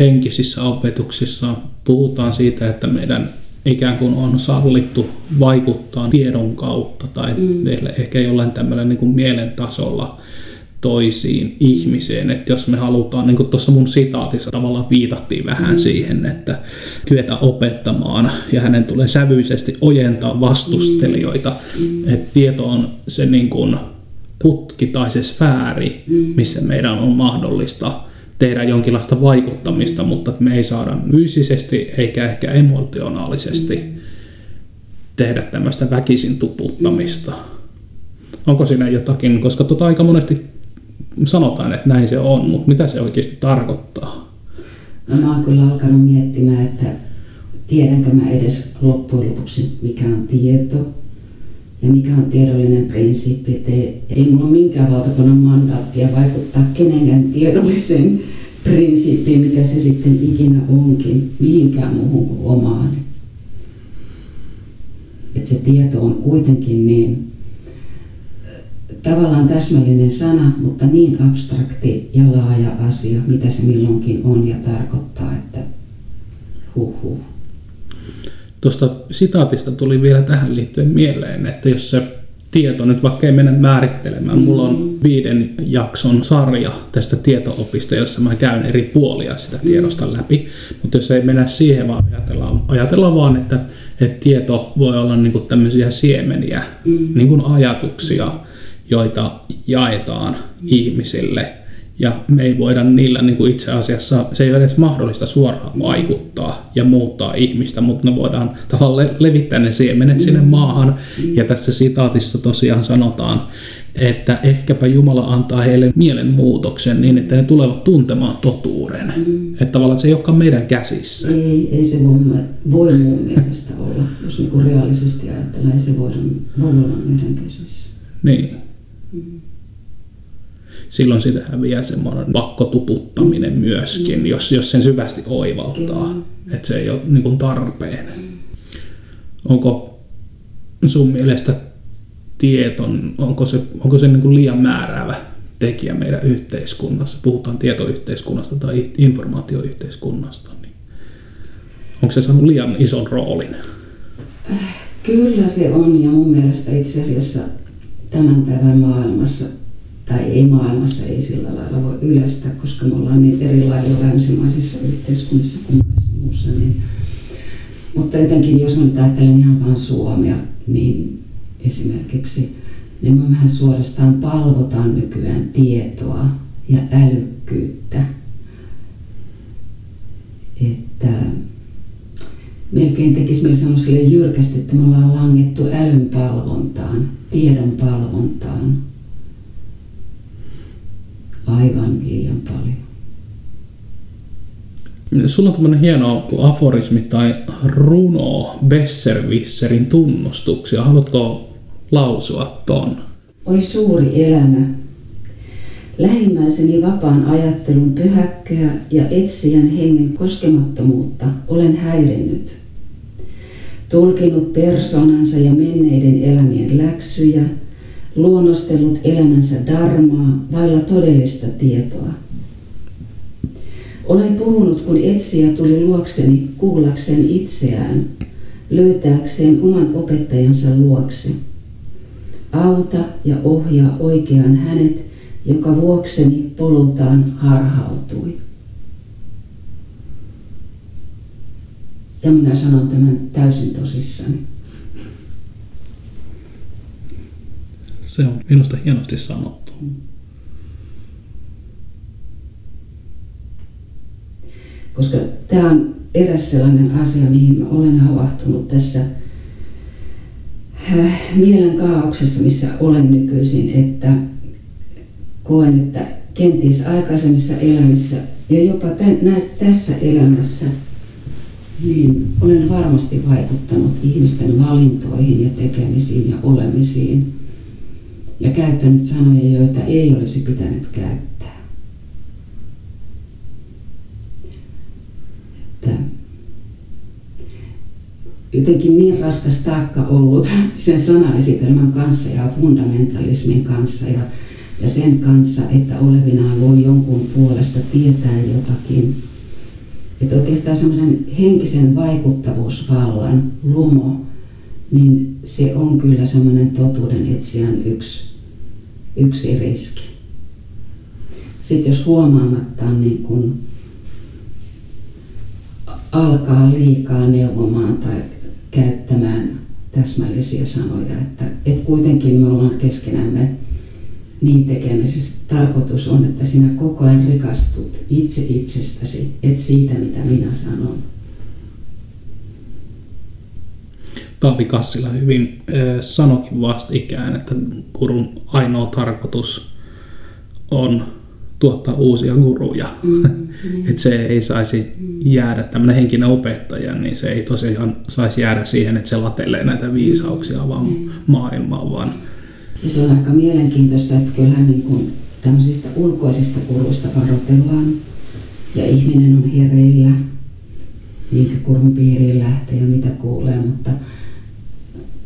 henkisissä opetuksissa puhutaan siitä, että meidän ikään kuin on sallittu vaikuttaa tiedon kautta tai mm. ehkä jollain tämmöillä niin kuin mielen tasolla toisiin ihmiseen. Että jos me halutaan, niin kuin tuossa mun sitaatissa tavallaan viitattiin vähän mm. siihen, että kyetä opettamaan ja hänen tulee sävyisesti ojentaa vastustelijoita. Mm. Että tieto on se niin kuin putki tai se sfääri, mm. missä meidän on mahdollista tehdä jonkinlaista vaikuttamista, mutta me ei saada fyysisesti eikä ehkä emotionaalisesti tehdä tämmöistä väkisin tuputtamista. Onko siinä jotakin, koska tota aika monesti sanotaan, että näin se on, mutta mitä se oikeasti tarkoittaa? No mä oon kyllä alkanut miettimään, että tiedänkö mä edes loppujen lopuksi, mikä on tieto ja mikä on tiedollinen prinsiippi. Että ei, ei mulla ole minkään valtakunnan mandaattia vaikuttaa kenenkään tiedolliseen prinsiippiin, mikä se sitten ikinä onkin, mihinkään muuhun kuin omaan. Että se tieto on kuitenkin niin tavallaan täsmällinen sana, mutta niin abstrakti ja laaja asia, mitä se milloinkin on ja tarkoittaa, että huh. Tuosta sitaatista tuli vielä tähän liittyen mieleen, että jos se tieto nyt vaikka ei mennä määrittelemään, mulla on mm. viiden jakson sarja tästä tietoopista, jossa mä käyn eri puolia sitä tiedosta mm. läpi, mutta jos ei mennä siihen, vaan ajatellaan, ajatellaan vaan, että, että tieto voi olla niin kuin tämmöisiä siemeniä, mm. niin kuin ajatuksia, joita jaetaan ihmisille. Ja me ei voida niillä niin kuin itse asiassa, se ei ole edes mahdollista suoraan vaikuttaa ja muuttaa ihmistä, mutta me voidaan tavallaan levittää ne siemenet sinne mm. maahan. Ja tässä sitaatissa tosiaan sanotaan, että ehkäpä Jumala antaa heille mielenmuutoksen niin, että ne tulevat tuntemaan totuuden. Mm. Että tavallaan se ei olekaan meidän käsissä. Ei, ei se voi, voi mun mielestä olla, jos niin reaalisesti ajatellaan, ei se voi, voi olla meidän käsissä. Niin silloin sitä häviää semmoinen pakkotuputtaminen mm. myöskin, mm. jos, jos sen syvästi oivaltaa, Kyllä. että se ei ole niin kuin tarpeen. Mm. Onko sun mielestä tieton, onko se, onko se niin kuin liian määräävä tekijä meidän yhteiskunnassa? Puhutaan tietoyhteiskunnasta tai informaatioyhteiskunnasta. Niin onko se saanut liian ison roolin? Kyllä se on ja mun mielestä itse asiassa tämän päivän maailmassa tai ei maailmassa ei sillä lailla voi yleistää, koska me ollaan niin eri lailla länsimaisissa yhteiskunnissa kuin muussa. Niin. Mutta jotenkin, jos nyt ajattelen ihan vain Suomea, niin esimerkiksi niin me vähän suorastaan palvotaan nykyään tietoa ja älykkyyttä. Että melkein tekisi meille semmoiselle jyrkästi, että me ollaan langettu älyn palvontaan, tiedon palvontaan, aivan liian paljon. Sulla on tämmöinen hieno aforismi tai runo Besserwisserin tunnustuksia. Haluatko lausua ton? Oi suuri elämä. Lähimmäiseni vapaan ajattelun pyhäkköä ja etsijän hengen koskemattomuutta olen häirinnyt. Tulkinut persoonansa ja menneiden elämien läksyjä – luonnostellut elämänsä darmaa vailla todellista tietoa. Olen puhunut, kun etsiä tuli luokseni kuullakseen itseään, löytääkseen oman opettajansa luokse. Auta ja ohjaa oikeaan hänet, joka vuokseni polultaan harhautui. Ja minä sanon tämän täysin tosissani. Se on minusta hienosti sanottu. Koska tämä on eräs sellainen asia, mihin mä olen havahtunut tässä äh, mielenkaaauksessa, missä olen nykyisin, että koen, että kenties aikaisemmissa elämissä ja jopa tämän, tässä elämässä, niin olen varmasti vaikuttanut ihmisten valintoihin ja tekemisiin ja olemisiin ja käyttänyt sanoja, joita ei olisi pitänyt käyttää. Että jotenkin niin raskas taakka ollut sen sanaesitelmän kanssa ja fundamentalismin kanssa ja, ja sen kanssa, että olevinaan voi jonkun puolesta tietää jotakin. Että oikeastaan semmoisen henkisen vaikuttavuusvallan lumo, niin se on kyllä semmoinen totuuden etsijän yksi, yksi riski. Sitten jos huomaamattaan niin kun alkaa liikaa neuvomaan tai käyttämään täsmällisiä sanoja, että, että kuitenkin me ollaan keskenämme niin tekemisissä. Tarkoitus on, että sinä koko ajan rikastut itse itsestäsi, et siitä mitä minä sanon. Taavi Kassila hyvin sanokin vastikään, että kurun ainoa tarkoitus on tuottaa uusia guruja. Mm, mm. että se ei saisi jäädä, tämmöinen henkinen opettaja, niin se ei tosiaan saisi jäädä siihen, että se latelee näitä viisauksia mm, vaan mm. maailmaan, vaan ja se on aika mielenkiintoista, että kyllähän niin kuin tämmöisistä ulkoisista kuruista varoitellaan ja ihminen on hereillä, minkä kurun piiriin lähtee ja mitä kuulee, mutta,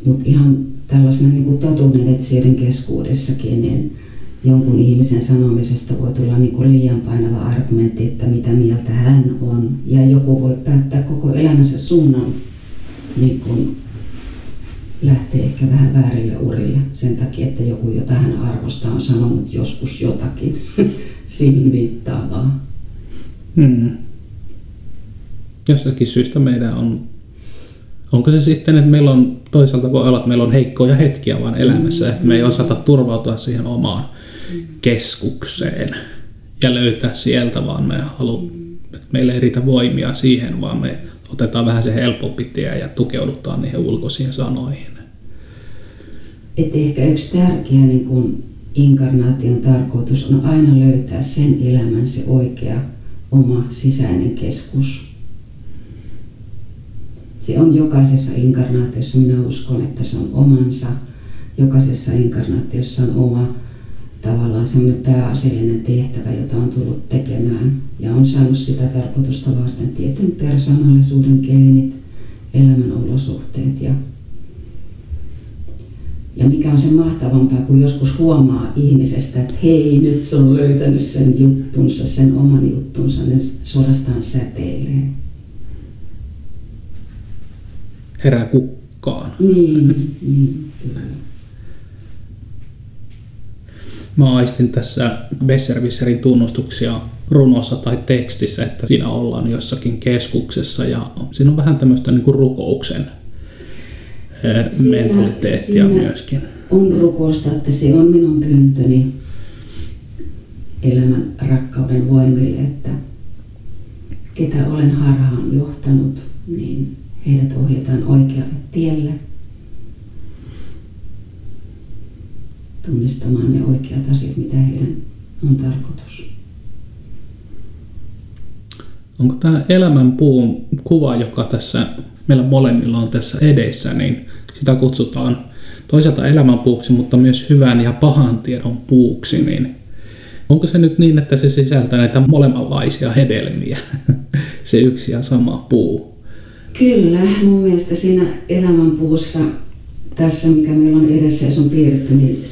mutta ihan tällaisena niin kuin totuuden etsijöiden keskuudessakin, niin jonkun ihmisen sanomisesta voi tulla niin kuin liian painava argumentti, että mitä mieltä hän on. Ja joku voi päättää koko elämänsä suunnan niin kuin lähtee ehkä vähän väärille urille sen takia, että joku, jota hän arvostaa, on sanonut joskus jotakin siihen viittaavaa. Hmm. Jostakin syystä meidän on, onko se sitten, että meillä on toisaalta voi olla, että meillä on heikkoja hetkiä vaan elämässä, että me ei osata turvautua siihen omaan keskukseen ja löytää sieltä, vaan me halu, että meillä ei riitä voimia siihen, vaan me otetaan vähän se helpompi tie ja tukeudutaan niihin ulkoisiin sanoihin. Että ehkä yksi tärkeä niin kun inkarnaation tarkoitus on aina löytää sen elämän se oikea oma sisäinen keskus. Se on jokaisessa inkarnaatiossa, minä uskon, että se on omansa. Jokaisessa inkarnaatiossa on oma tavallaan semmoinen pääasiallinen tehtävä, jota on tullut tekemään. Ja on saanut sitä tarkoitusta varten tietyn persoonallisuuden geenit, elämän olosuhteet ja ja mikä on se mahtavampaa, kun joskus huomaa ihmisestä, että hei, nyt se on löytänyt sen juttunsa, sen oman juttunsa, niin suorastaan säteilee. Herää kukkaan. Niin, niin kyllä. Mä aistin tässä Besservisserin tunnustuksia runossa tai tekstissä, että siinä ollaan jossakin keskuksessa ja siinä on vähän tämmöistä niin kuin rukouksen siinä, mentaliteettia siinä myöskin. On rukousta, että se on minun pyyntöni elämän rakkauden voimille, että ketä olen harhaan johtanut, niin heidät ohjataan oikealle tielle – tunnistamaan ne oikeat asiat, mitä heidän on tarkoitus. Onko tämä elämän puun kuva, joka tässä meillä molemmilla on tässä edessä, niin sitä kutsutaan toisaalta elämän puuksi, mutta myös hyvän ja pahan tiedon puuksi, niin onko se nyt niin, että se sisältää näitä molemmanlaisia hedelmiä, se yksi ja sama puu? Kyllä, mun mielestä siinä elämänpuussa, tässä mikä meillä on edessä ja se on piirretty, niin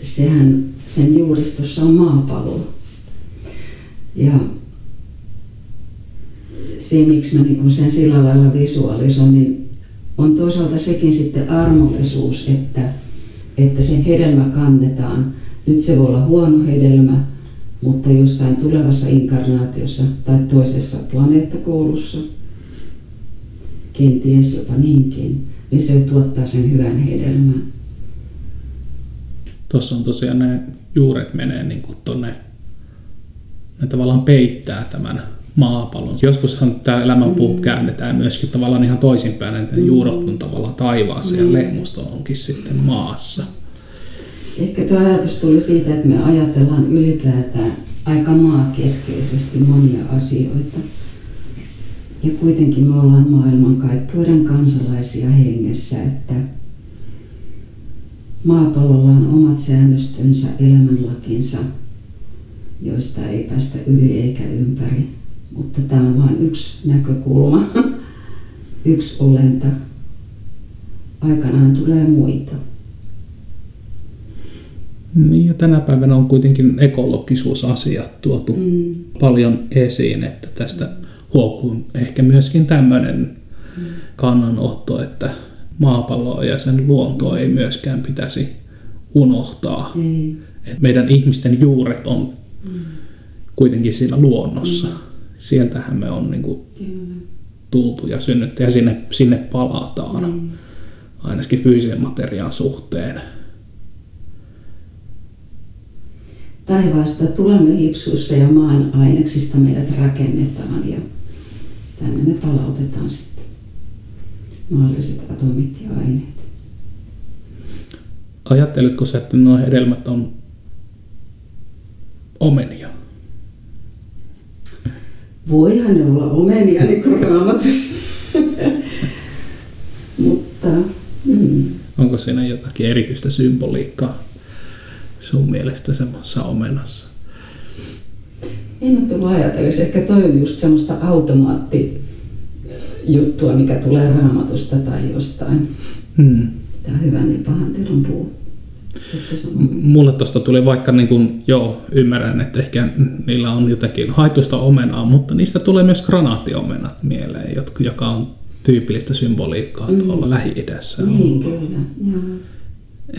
sehän sen juuristossa on maapallo. Ja se, miksi mä niin sen sillä lailla visualisoin, niin on toisaalta sekin sitten armollisuus, että, että se hedelmä kannetaan. Nyt se voi olla huono hedelmä, mutta jossain tulevassa inkarnaatiossa tai toisessa planeettakoulussa, kenties jopa niinkin, niin se tuottaa sen hyvän hedelmän tuossa on tosiaan ne juuret menee niin kuin tonne, ne tavallaan peittää tämän maapallon. Joskushan tämä elämänpuu mm. käännetään myöskin tavallaan ihan toisinpäin, että mm. juurot on tavallaan taivaassa mm. ja lehmusto onkin sitten maassa. Ehkä tuo ajatus tuli siitä, että me ajatellaan ylipäätään aika maakeskeisesti monia asioita. Ja kuitenkin me ollaan maailmankaikkeuden kansalaisia hengessä, että maapallolla on omat säännöstönsä, elämänlakinsa, joista ei päästä yli eikä ympäri. Mutta tämä on vain yksi näkökulma, yksi olenta. Aikanaan tulee muita. Niin ja tänä päivänä on kuitenkin ekologisuusasiat tuotu mm. paljon esiin, että tästä huokuu ehkä myöskin tämmöinen mm. kannanotto, että maapalloa ja sen luontoa ei myöskään pitäisi unohtaa. Että meidän ihmisten juuret on mm. kuitenkin siinä luonnossa. Mm. Sieltähän me on niin kuin tultu ja synnytty ja sinne, sinne palataan. Mm. Ainakin fyysisen materiaan suhteen. Taivaasta tulemme hipsuissa ja maan aineksista meidät rakennetaan ja tänne me palautetaan sitten maalliset atomit ja aineet. Ajatteletko sä, että nuo hedelmät on omenia? Voihan ne olla omenia, niin kuin raamatus. Mutta... Mm. Onko siinä jotakin erityistä symboliikkaa sun mielestä semmoisessa omenassa? En ole tullut ajatellut. Ehkä toi on just semmoista automaatti juttua, mikä tulee raamatusta tai jostain. Hmm. Tämä hyvän ja pahan teon puu. Mulle tuosta tuli vaikka, niin kuin, joo, ymmärrän, että ehkä niillä on jotakin haitusta omenaa, mutta niistä tulee myös granaattiomenat mieleen, joka on tyypillistä symboliikkaa mm. tuolla Lähi-idässä. Niin, kyllä. Joo.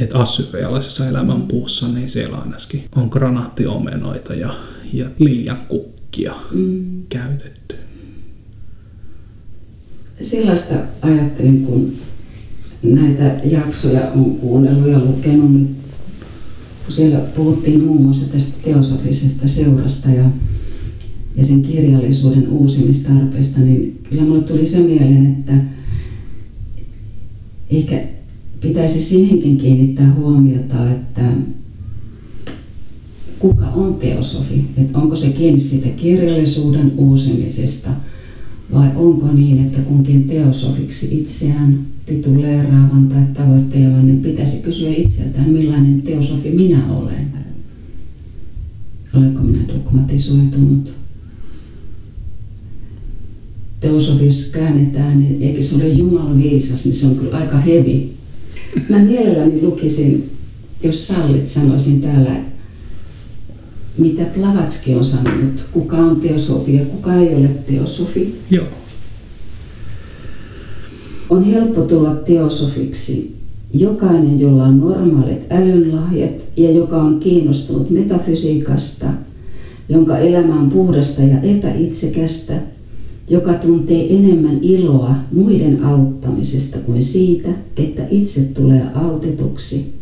Et assyrialaisessa elämänpuussa, niin siellä ainakin on granaattiomenoita ja, ja liljakukkia mm. käytetty sellaista ajattelin, kun näitä jaksoja on kuunnellut ja lukenut, niin kun siellä puhuttiin muun muassa tästä teosofisesta seurasta ja, ja sen kirjallisuuden uusimistarpeesta, niin kyllä mulle tuli se mieleen, että ehkä pitäisi siihenkin kiinnittää huomiota, että kuka on teosofi, että onko se kiinni siitä kirjallisuuden uusimisesta – vai onko niin, että kunkin teosofiksi itseään tituleeraavan tai tavoittelevan, niin pitäisi kysyä itseltään, millainen teosofi minä olen. Olenko minä dogmatisoitunut? Teosofi, jos käännetään, niin eikö se ole Jumalan viisas, niin se on kyllä aika hevi. Mä mielelläni lukisin, jos sallit, sanoisin täällä mitä Plavatski on sanonut, kuka on teosofi ja kuka ei ole teosofi. Joo. On helppo tulla teosofiksi jokainen, jolla on normaalit älynlahjat ja joka on kiinnostunut metafysiikasta, jonka elämä on puhdasta ja epäitsekästä, joka tuntee enemmän iloa muiden auttamisesta kuin siitä, että itse tulee autetuksi,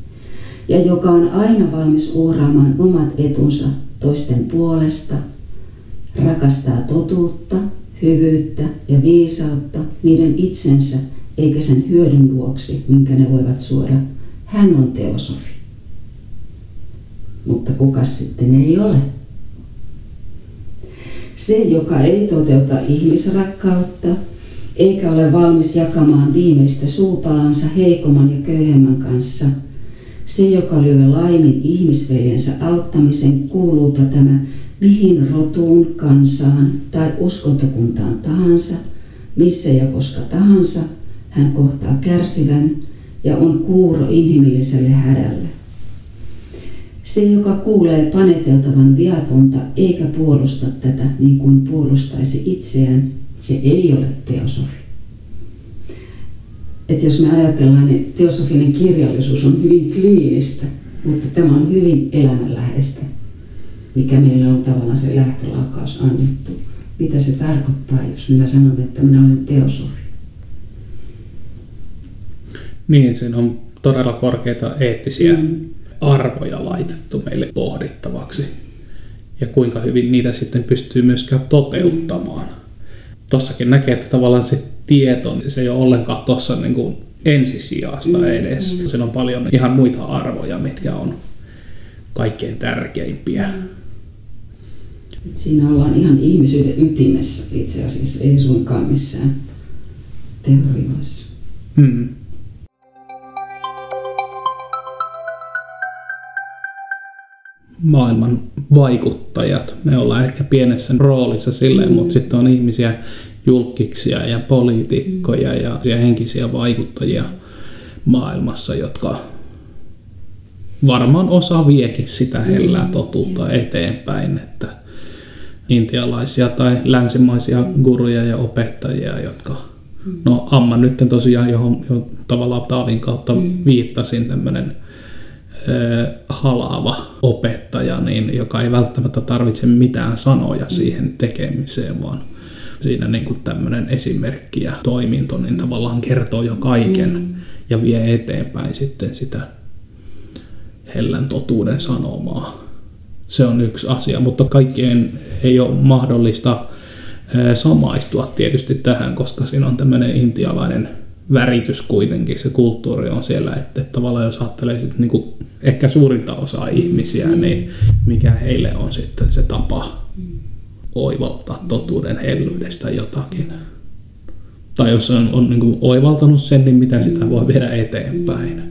ja joka on aina valmis uhraamaan omat etunsa toisten puolesta, rakastaa totuutta, hyvyyttä ja viisautta niiden itsensä eikä sen hyödyn vuoksi, minkä ne voivat suoda. Hän on teosofi. Mutta kuka sitten ei ole? Se, joka ei toteuta ihmisrakkautta, eikä ole valmis jakamaan viimeistä suupalansa heikomman ja köyhemmän kanssa – se, joka lyö laimin ihmisveljensä auttamisen, kuuluupa tämä mihin rotuun, kansaan tai uskontokuntaan tahansa, missä ja koska tahansa, hän kohtaa kärsivän ja on kuuro inhimilliselle hädälle. Se, joka kuulee paneteltavan viatonta eikä puolusta tätä niin kuin puolustaisi itseään, se ei ole teosofi että jos me ajatellaan, niin teosofinen kirjallisuus on hyvin kliinistä, mutta tämä on hyvin elämänläheistä, mikä meillä on tavallaan se lähtölaukaus annettu. Mitä se tarkoittaa, jos minä sanon, että minä olen teosofi? Niin, siinä on todella korkeita eettisiä mm. arvoja laitettu meille pohdittavaksi. ja kuinka hyvin niitä sitten pystyy myöskään toteuttamaan. Tossakin näkee, että tavallaan se tieto, se ei ole ollenkaan tuossa niin kuin ensisijasta mm. edes. Mm. Siinä on paljon ihan muita arvoja, mitkä on kaikkein tärkeimpiä. Mm. Siinä ollaan ihan ihmisyyden ytimessä itse asiassa, ei suinkaan missään teorioissa. Mm. maailman vaikuttajat. Me ollaan ehkä pienessä roolissa silleen, mm. mutta sitten on ihmisiä, julkiksia ja poliitikkoja mm. ja, ja henkisiä vaikuttajia maailmassa, jotka varmaan osa viekin sitä hellää mm. totuutta eteenpäin, että intialaisia tai länsimaisia guruja ja opettajia, jotka mm. No Amma nyt tosiaan, johon, johon tavallaan Taavin kautta viittasin, tämmöinen halaava opettaja, niin, joka ei välttämättä tarvitse mitään sanoja siihen tekemiseen, vaan siinä niin kuin tämmöinen esimerkki ja toiminto niin tavallaan kertoo jo kaiken mm. ja vie eteenpäin sitten sitä hellän totuuden sanomaa. Se on yksi asia, mutta kaikkien ei ole mahdollista samaistua tietysti tähän, koska siinä on tämmöinen intialainen väritys kuitenkin, se kulttuuri on siellä, että, tavallaan jos ajattelee sit niin kuin ehkä suurinta osaa ihmisiä, mm. niin mikä heille on sitten se tapa oivaltaa totuuden hellyydestä jotakin. Tai jos on, on niin kuin oivaltanut sen, niin mitä sitä voi viedä eteenpäin.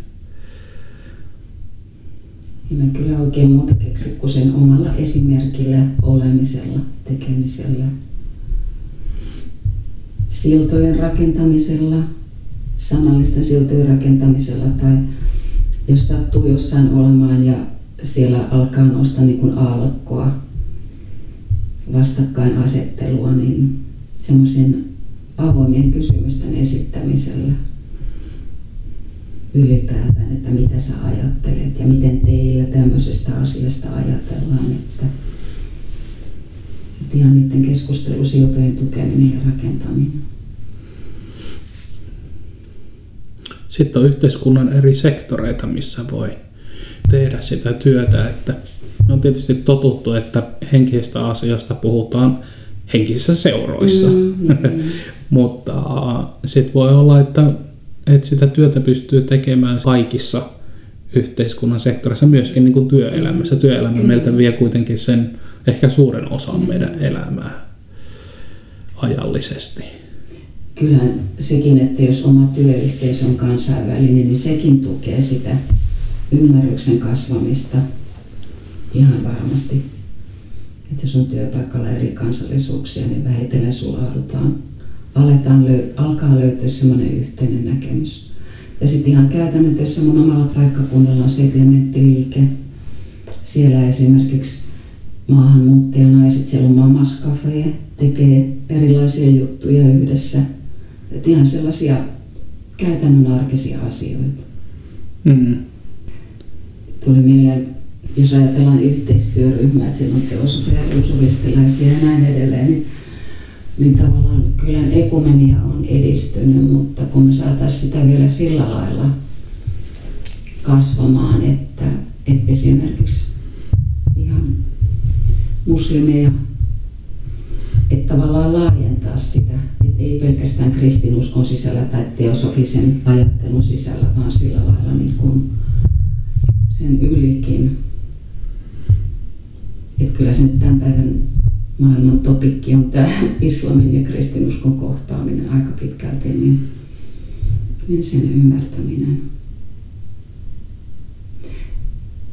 En kyllä oikein muuta keksi kuin sen omalla esimerkillä, olemisella, tekemisellä, siltojen rakentamisella, sanallisten siltojen rakentamisella tai jos sattuu jossain olemaan ja siellä alkaa nousta niin kuin aallokkoa, vastakkainasettelua, niin semmoisen avoimien kysymysten esittämisellä ylipäätään, että mitä sä ajattelet ja miten teillä tämmöisestä asiasta ajatellaan, että, että ihan niiden keskustelusiltojen tukeminen ja rakentaminen. Sitten on yhteiskunnan eri sektoreita, missä voi tehdä sitä työtä, että on tietysti totuttu, että henkisistä asioista puhutaan henkisissä seuroissa, mm-hmm. mutta sitten voi olla, että, että sitä työtä pystyy tekemään kaikissa yhteiskunnan sektoreissa, myöskin niin kuin työelämässä. Työelämä mm-hmm. meiltä vie kuitenkin sen ehkä suuren osan mm-hmm. meidän elämää ajallisesti kyllähän sekin, että jos oma työyhteisö on kansainvälinen, niin sekin tukee sitä ymmärryksen kasvamista ihan varmasti. Että jos on työpaikalla eri kansallisuuksia, niin vähitellen sulaudutaan. Aletaan löy- alkaa löytyä semmoinen yhteinen näkemys. Ja sitten ihan käytännössä mun omalla paikkakunnalla on settlementtiliike. Siellä esimerkiksi maahanmuuttajanaiset, siellä on Mamas Cafe, tekee erilaisia juttuja yhdessä – että ihan sellaisia käytännön arkisia asioita. Mm. Tuli mieleen, jos ajatellaan yhteistyöryhmää, että siellä on teosofia, uusuvistelaisia ja näin edelleen, niin, niin tavallaan kyllä ekumenia on edistynyt, mutta kun me saataisiin sitä vielä sillä lailla kasvamaan, että, että esimerkiksi ihan muslimeja, että tavallaan laajentaa sitä ei pelkästään kristinuskon sisällä tai teosofisen ajattelun sisällä, vaan sillä lailla niin kuin sen ylikin. Että kyllä sen tämän päivän maailman topikki on tämä islamin ja kristinuskon kohtaaminen aika pitkälti, niin, niin sen ymmärtäminen.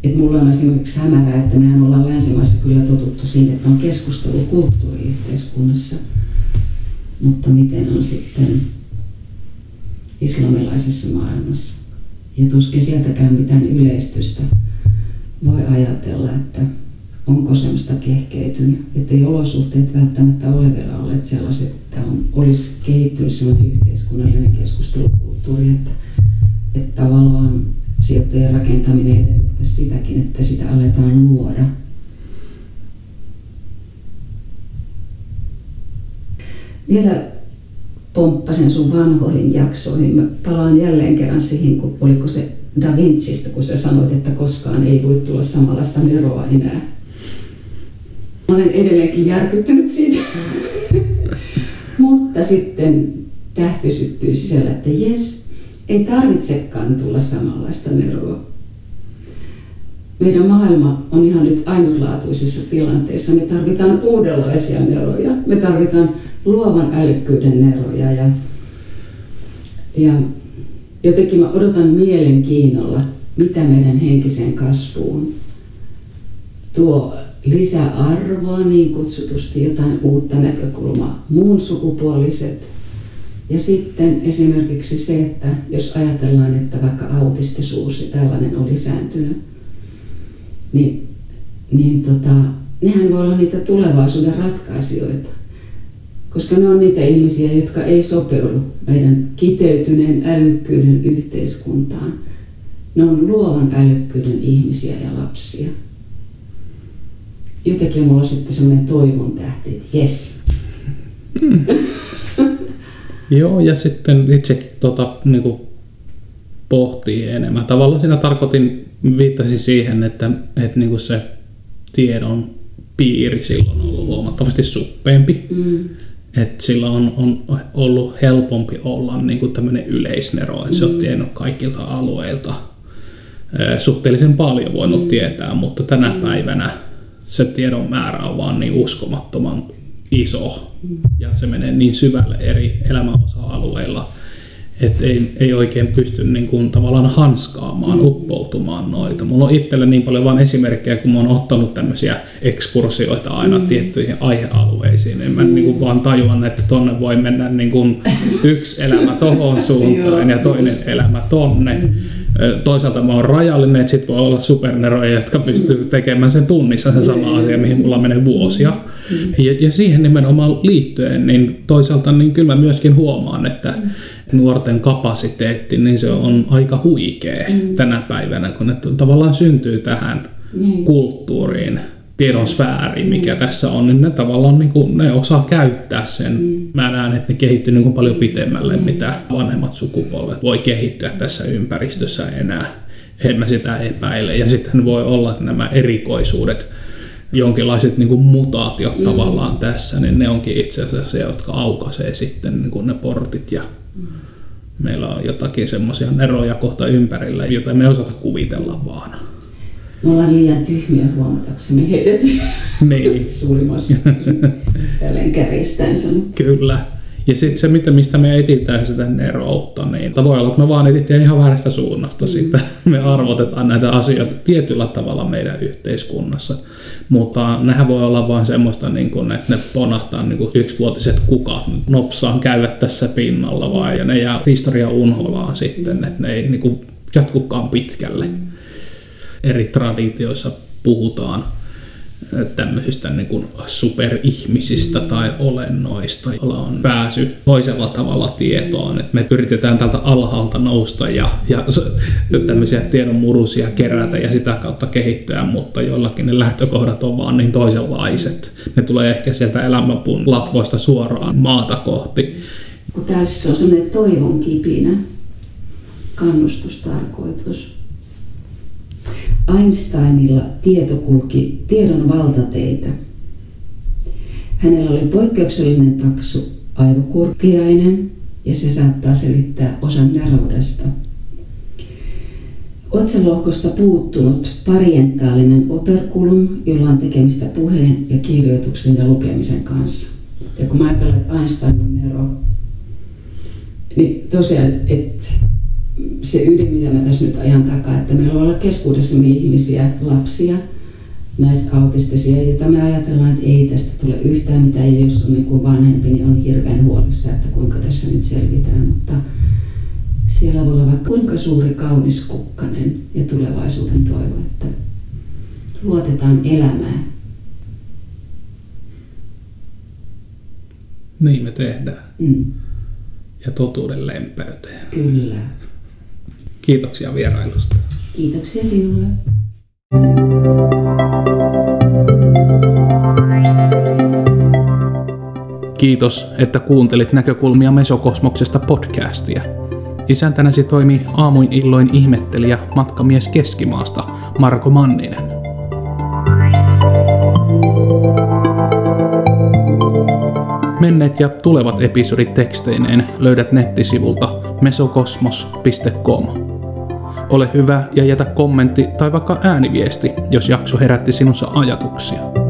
Et mulla on esimerkiksi hämärää, että mehän ollaan länsimaissa kyllä totuttu siihen, että on keskustelukulttuuri yhteiskunnassa – mutta miten on sitten islamilaisessa maailmassa. Ja tuskin sieltäkään mitään yleistystä voi ajatella, että onko semmoista kehkeytynyt, että ei olosuhteet välttämättä ole vielä olleet sellaiset, että on, olisi kehittynyt sellainen yhteiskunnallinen keskustelukulttuuri, että, että tavallaan sijoittajien rakentaminen edellyttää sitäkin, että sitä aletaan luoda vielä pomppasen sun vanhoihin jaksoihin. Mä palaan jälleen kerran siihen, kun oliko se Da Vincistä, kun sä sanoit, että koskaan ei voi tulla samanlaista neroa enää. Olen edelleenkin järkyttynyt siitä. Mutta sitten tähti syttyy sisällä, että jes, ei tarvitsekaan tulla samanlaista neroa. Meidän maailma on ihan nyt ainutlaatuisessa tilanteessa. Me tarvitaan uudenlaisia neroja. Me tarvitaan luovan älykkyyden neroja. Ja, ja jotenkin mä odotan mielenkiinnolla, mitä meidän henkiseen kasvuun tuo lisäarvoa niin kutsutusti, jotain uutta näkökulmaa, muun sukupuoliset. Ja sitten esimerkiksi se, että jos ajatellaan, että vaikka autistisuus ja tällainen on lisääntynyt, niin, niin tota, nehän voi olla niitä tulevaisuuden ratkaisijoita. Koska ne on niitä ihmisiä, jotka ei sopeudu meidän kiteytyneen älykkyyden yhteiskuntaan. Ne on luovan älykkyyden ihmisiä ja lapsia jotenkin mulla on sitten semmoinen toivon tähti, että jes. Mm. Joo, ja sitten itsekin tota, niin kuin pohtii enemmän. Tavallaan siinä tarkoitin, viittasin siihen, että, että niin kuin se tiedon piiri silloin on ollut huomattavasti suppeempi. Mm. Että sillä on, on ollut helpompi olla niin kuin tämmöinen yleisnero, että mm. se on mm. tiennyt kaikilta alueilta suhteellisen paljon voinut mm. tietää, mutta tänä mm. päivänä se tiedon määrä on vaan niin uskomattoman iso ja se menee niin syvälle eri elämänosa-alueilla, että ei, ei oikein pysty niin kuin tavallaan hanskaamaan, mm. uppoutumaan noita. Mulla on itselle niin paljon vain esimerkkejä, kun mä oon ottanut tämmöisiä ekskursioita aina mm. tiettyihin aihealueisiin, niin mä mm. niin kuin vaan tajuan, että tonne voi mennä niin kuin yksi elämä tohon suuntaan ja toinen elämä tonne. Mm Toisaalta mä oon rajallinen, että sit voi olla superneroja, jotka pystyy tekemään sen tunnissa se sama asia, mihin mulla menee vuosia. Mm. Ja, ja siihen nimenomaan liittyen, niin toisaalta niin kyllä mä myöskin huomaan, että nuorten kapasiteetti, niin se on aika huikea mm. tänä päivänä, kun ne tavallaan syntyy tähän mm. kulttuuriin tiedon sfääri, mikä mm. tässä on, niin ne tavallaan niin kuin, ne osaa käyttää sen. Mm. Mä näen, että ne kehittyy niin kuin paljon pitemmälle, mm. mitä vanhemmat sukupolvet voi kehittyä tässä ympäristössä enää. En mä sitä epäile. Ja sitten voi olla, että nämä erikoisuudet, jonkinlaiset niin kuin mutaatiot mm. tavallaan tässä, niin ne onkin itse asiassa se, jotka aukaisee sitten niin kuin ne portit ja mm. meillä on jotakin semmoisia neroja kohta ympärillä, joita me ei osata kuvitella vaan. Me ollaan liian tyhmiä huomataksemme heidät niin. suurimmassa tälleen kärjistäen Kyllä. Ja sitten se, mitä, mistä me etsitään sitä neroutta, niin voi olla, että me vaan etsitään ihan väärästä suunnasta mm. sitä. Me arvotetaan näitä asioita tietyllä tavalla meidän yhteiskunnassa. Mutta nehän voi olla vain semmoista, niin kuin, että ne ponahtaa niin yksivuotiset kukat nopsaan käyvät tässä pinnalla vai, ja ne jää historia unholaan sitten, että ne ei niin jatkukaan pitkälle. Mm eri traditioissa puhutaan tämmöisistä niin kuin superihmisistä tai olennoista, joilla on pääsy toisella tavalla tietoon. Että me yritetään tältä alhaalta nousta ja, ja tämmöisiä tiedonmurusia kerätä ja sitä kautta kehittyä, mutta joillakin ne lähtökohdat on vaan niin toisenlaiset. Ne tulee ehkä sieltä elämänpuun latvoista suoraan maata kohti. Kun tässä on sellainen toivon kipinä, kannustustarkoitus Einsteinilla tieto kulki tiedon valtateitä. Hänellä oli poikkeuksellinen paksu aivokurkkiainen ja se saattaa selittää osan neroudesta. Otsalohkosta puuttunut parientaalinen operkulum, jolla on tekemistä puheen ja kirjoituksen ja lukemisen kanssa. Ja kun mä ajattelen, että Einstein on nero, niin tosiaan, että se ydin, mitä mä tässä nyt ajan takaa, että meillä on olla keskuudessamme ihmisiä, lapsia, näistä autistisia, joita me ajatellaan, että ei tästä tule yhtään mitään, ja jos on niin vanhempi, niin on hirveän huolissa, että kuinka tässä nyt selvitään, mutta siellä voi olla vaikka kuinka suuri kaunis kukkanen ja tulevaisuuden toivo, että luotetaan elämään. Niin me tehdään. Mm. Ja totuuden lempeyteen. Kyllä. Kiitoksia vierailusta. Kiitoksia sinulle. Kiitos, että kuuntelit näkökulmia Mesokosmoksesta podcastia. Isäntänäsi toimii aamuin illoin ihmettelijä matkamies Keskimaasta Marko Manninen. Menneet ja tulevat episodit teksteineen löydät nettisivulta mesokosmos.com. Ole hyvä ja jätä kommentti tai vaikka ääniviesti, jos jakso herätti sinussa ajatuksia.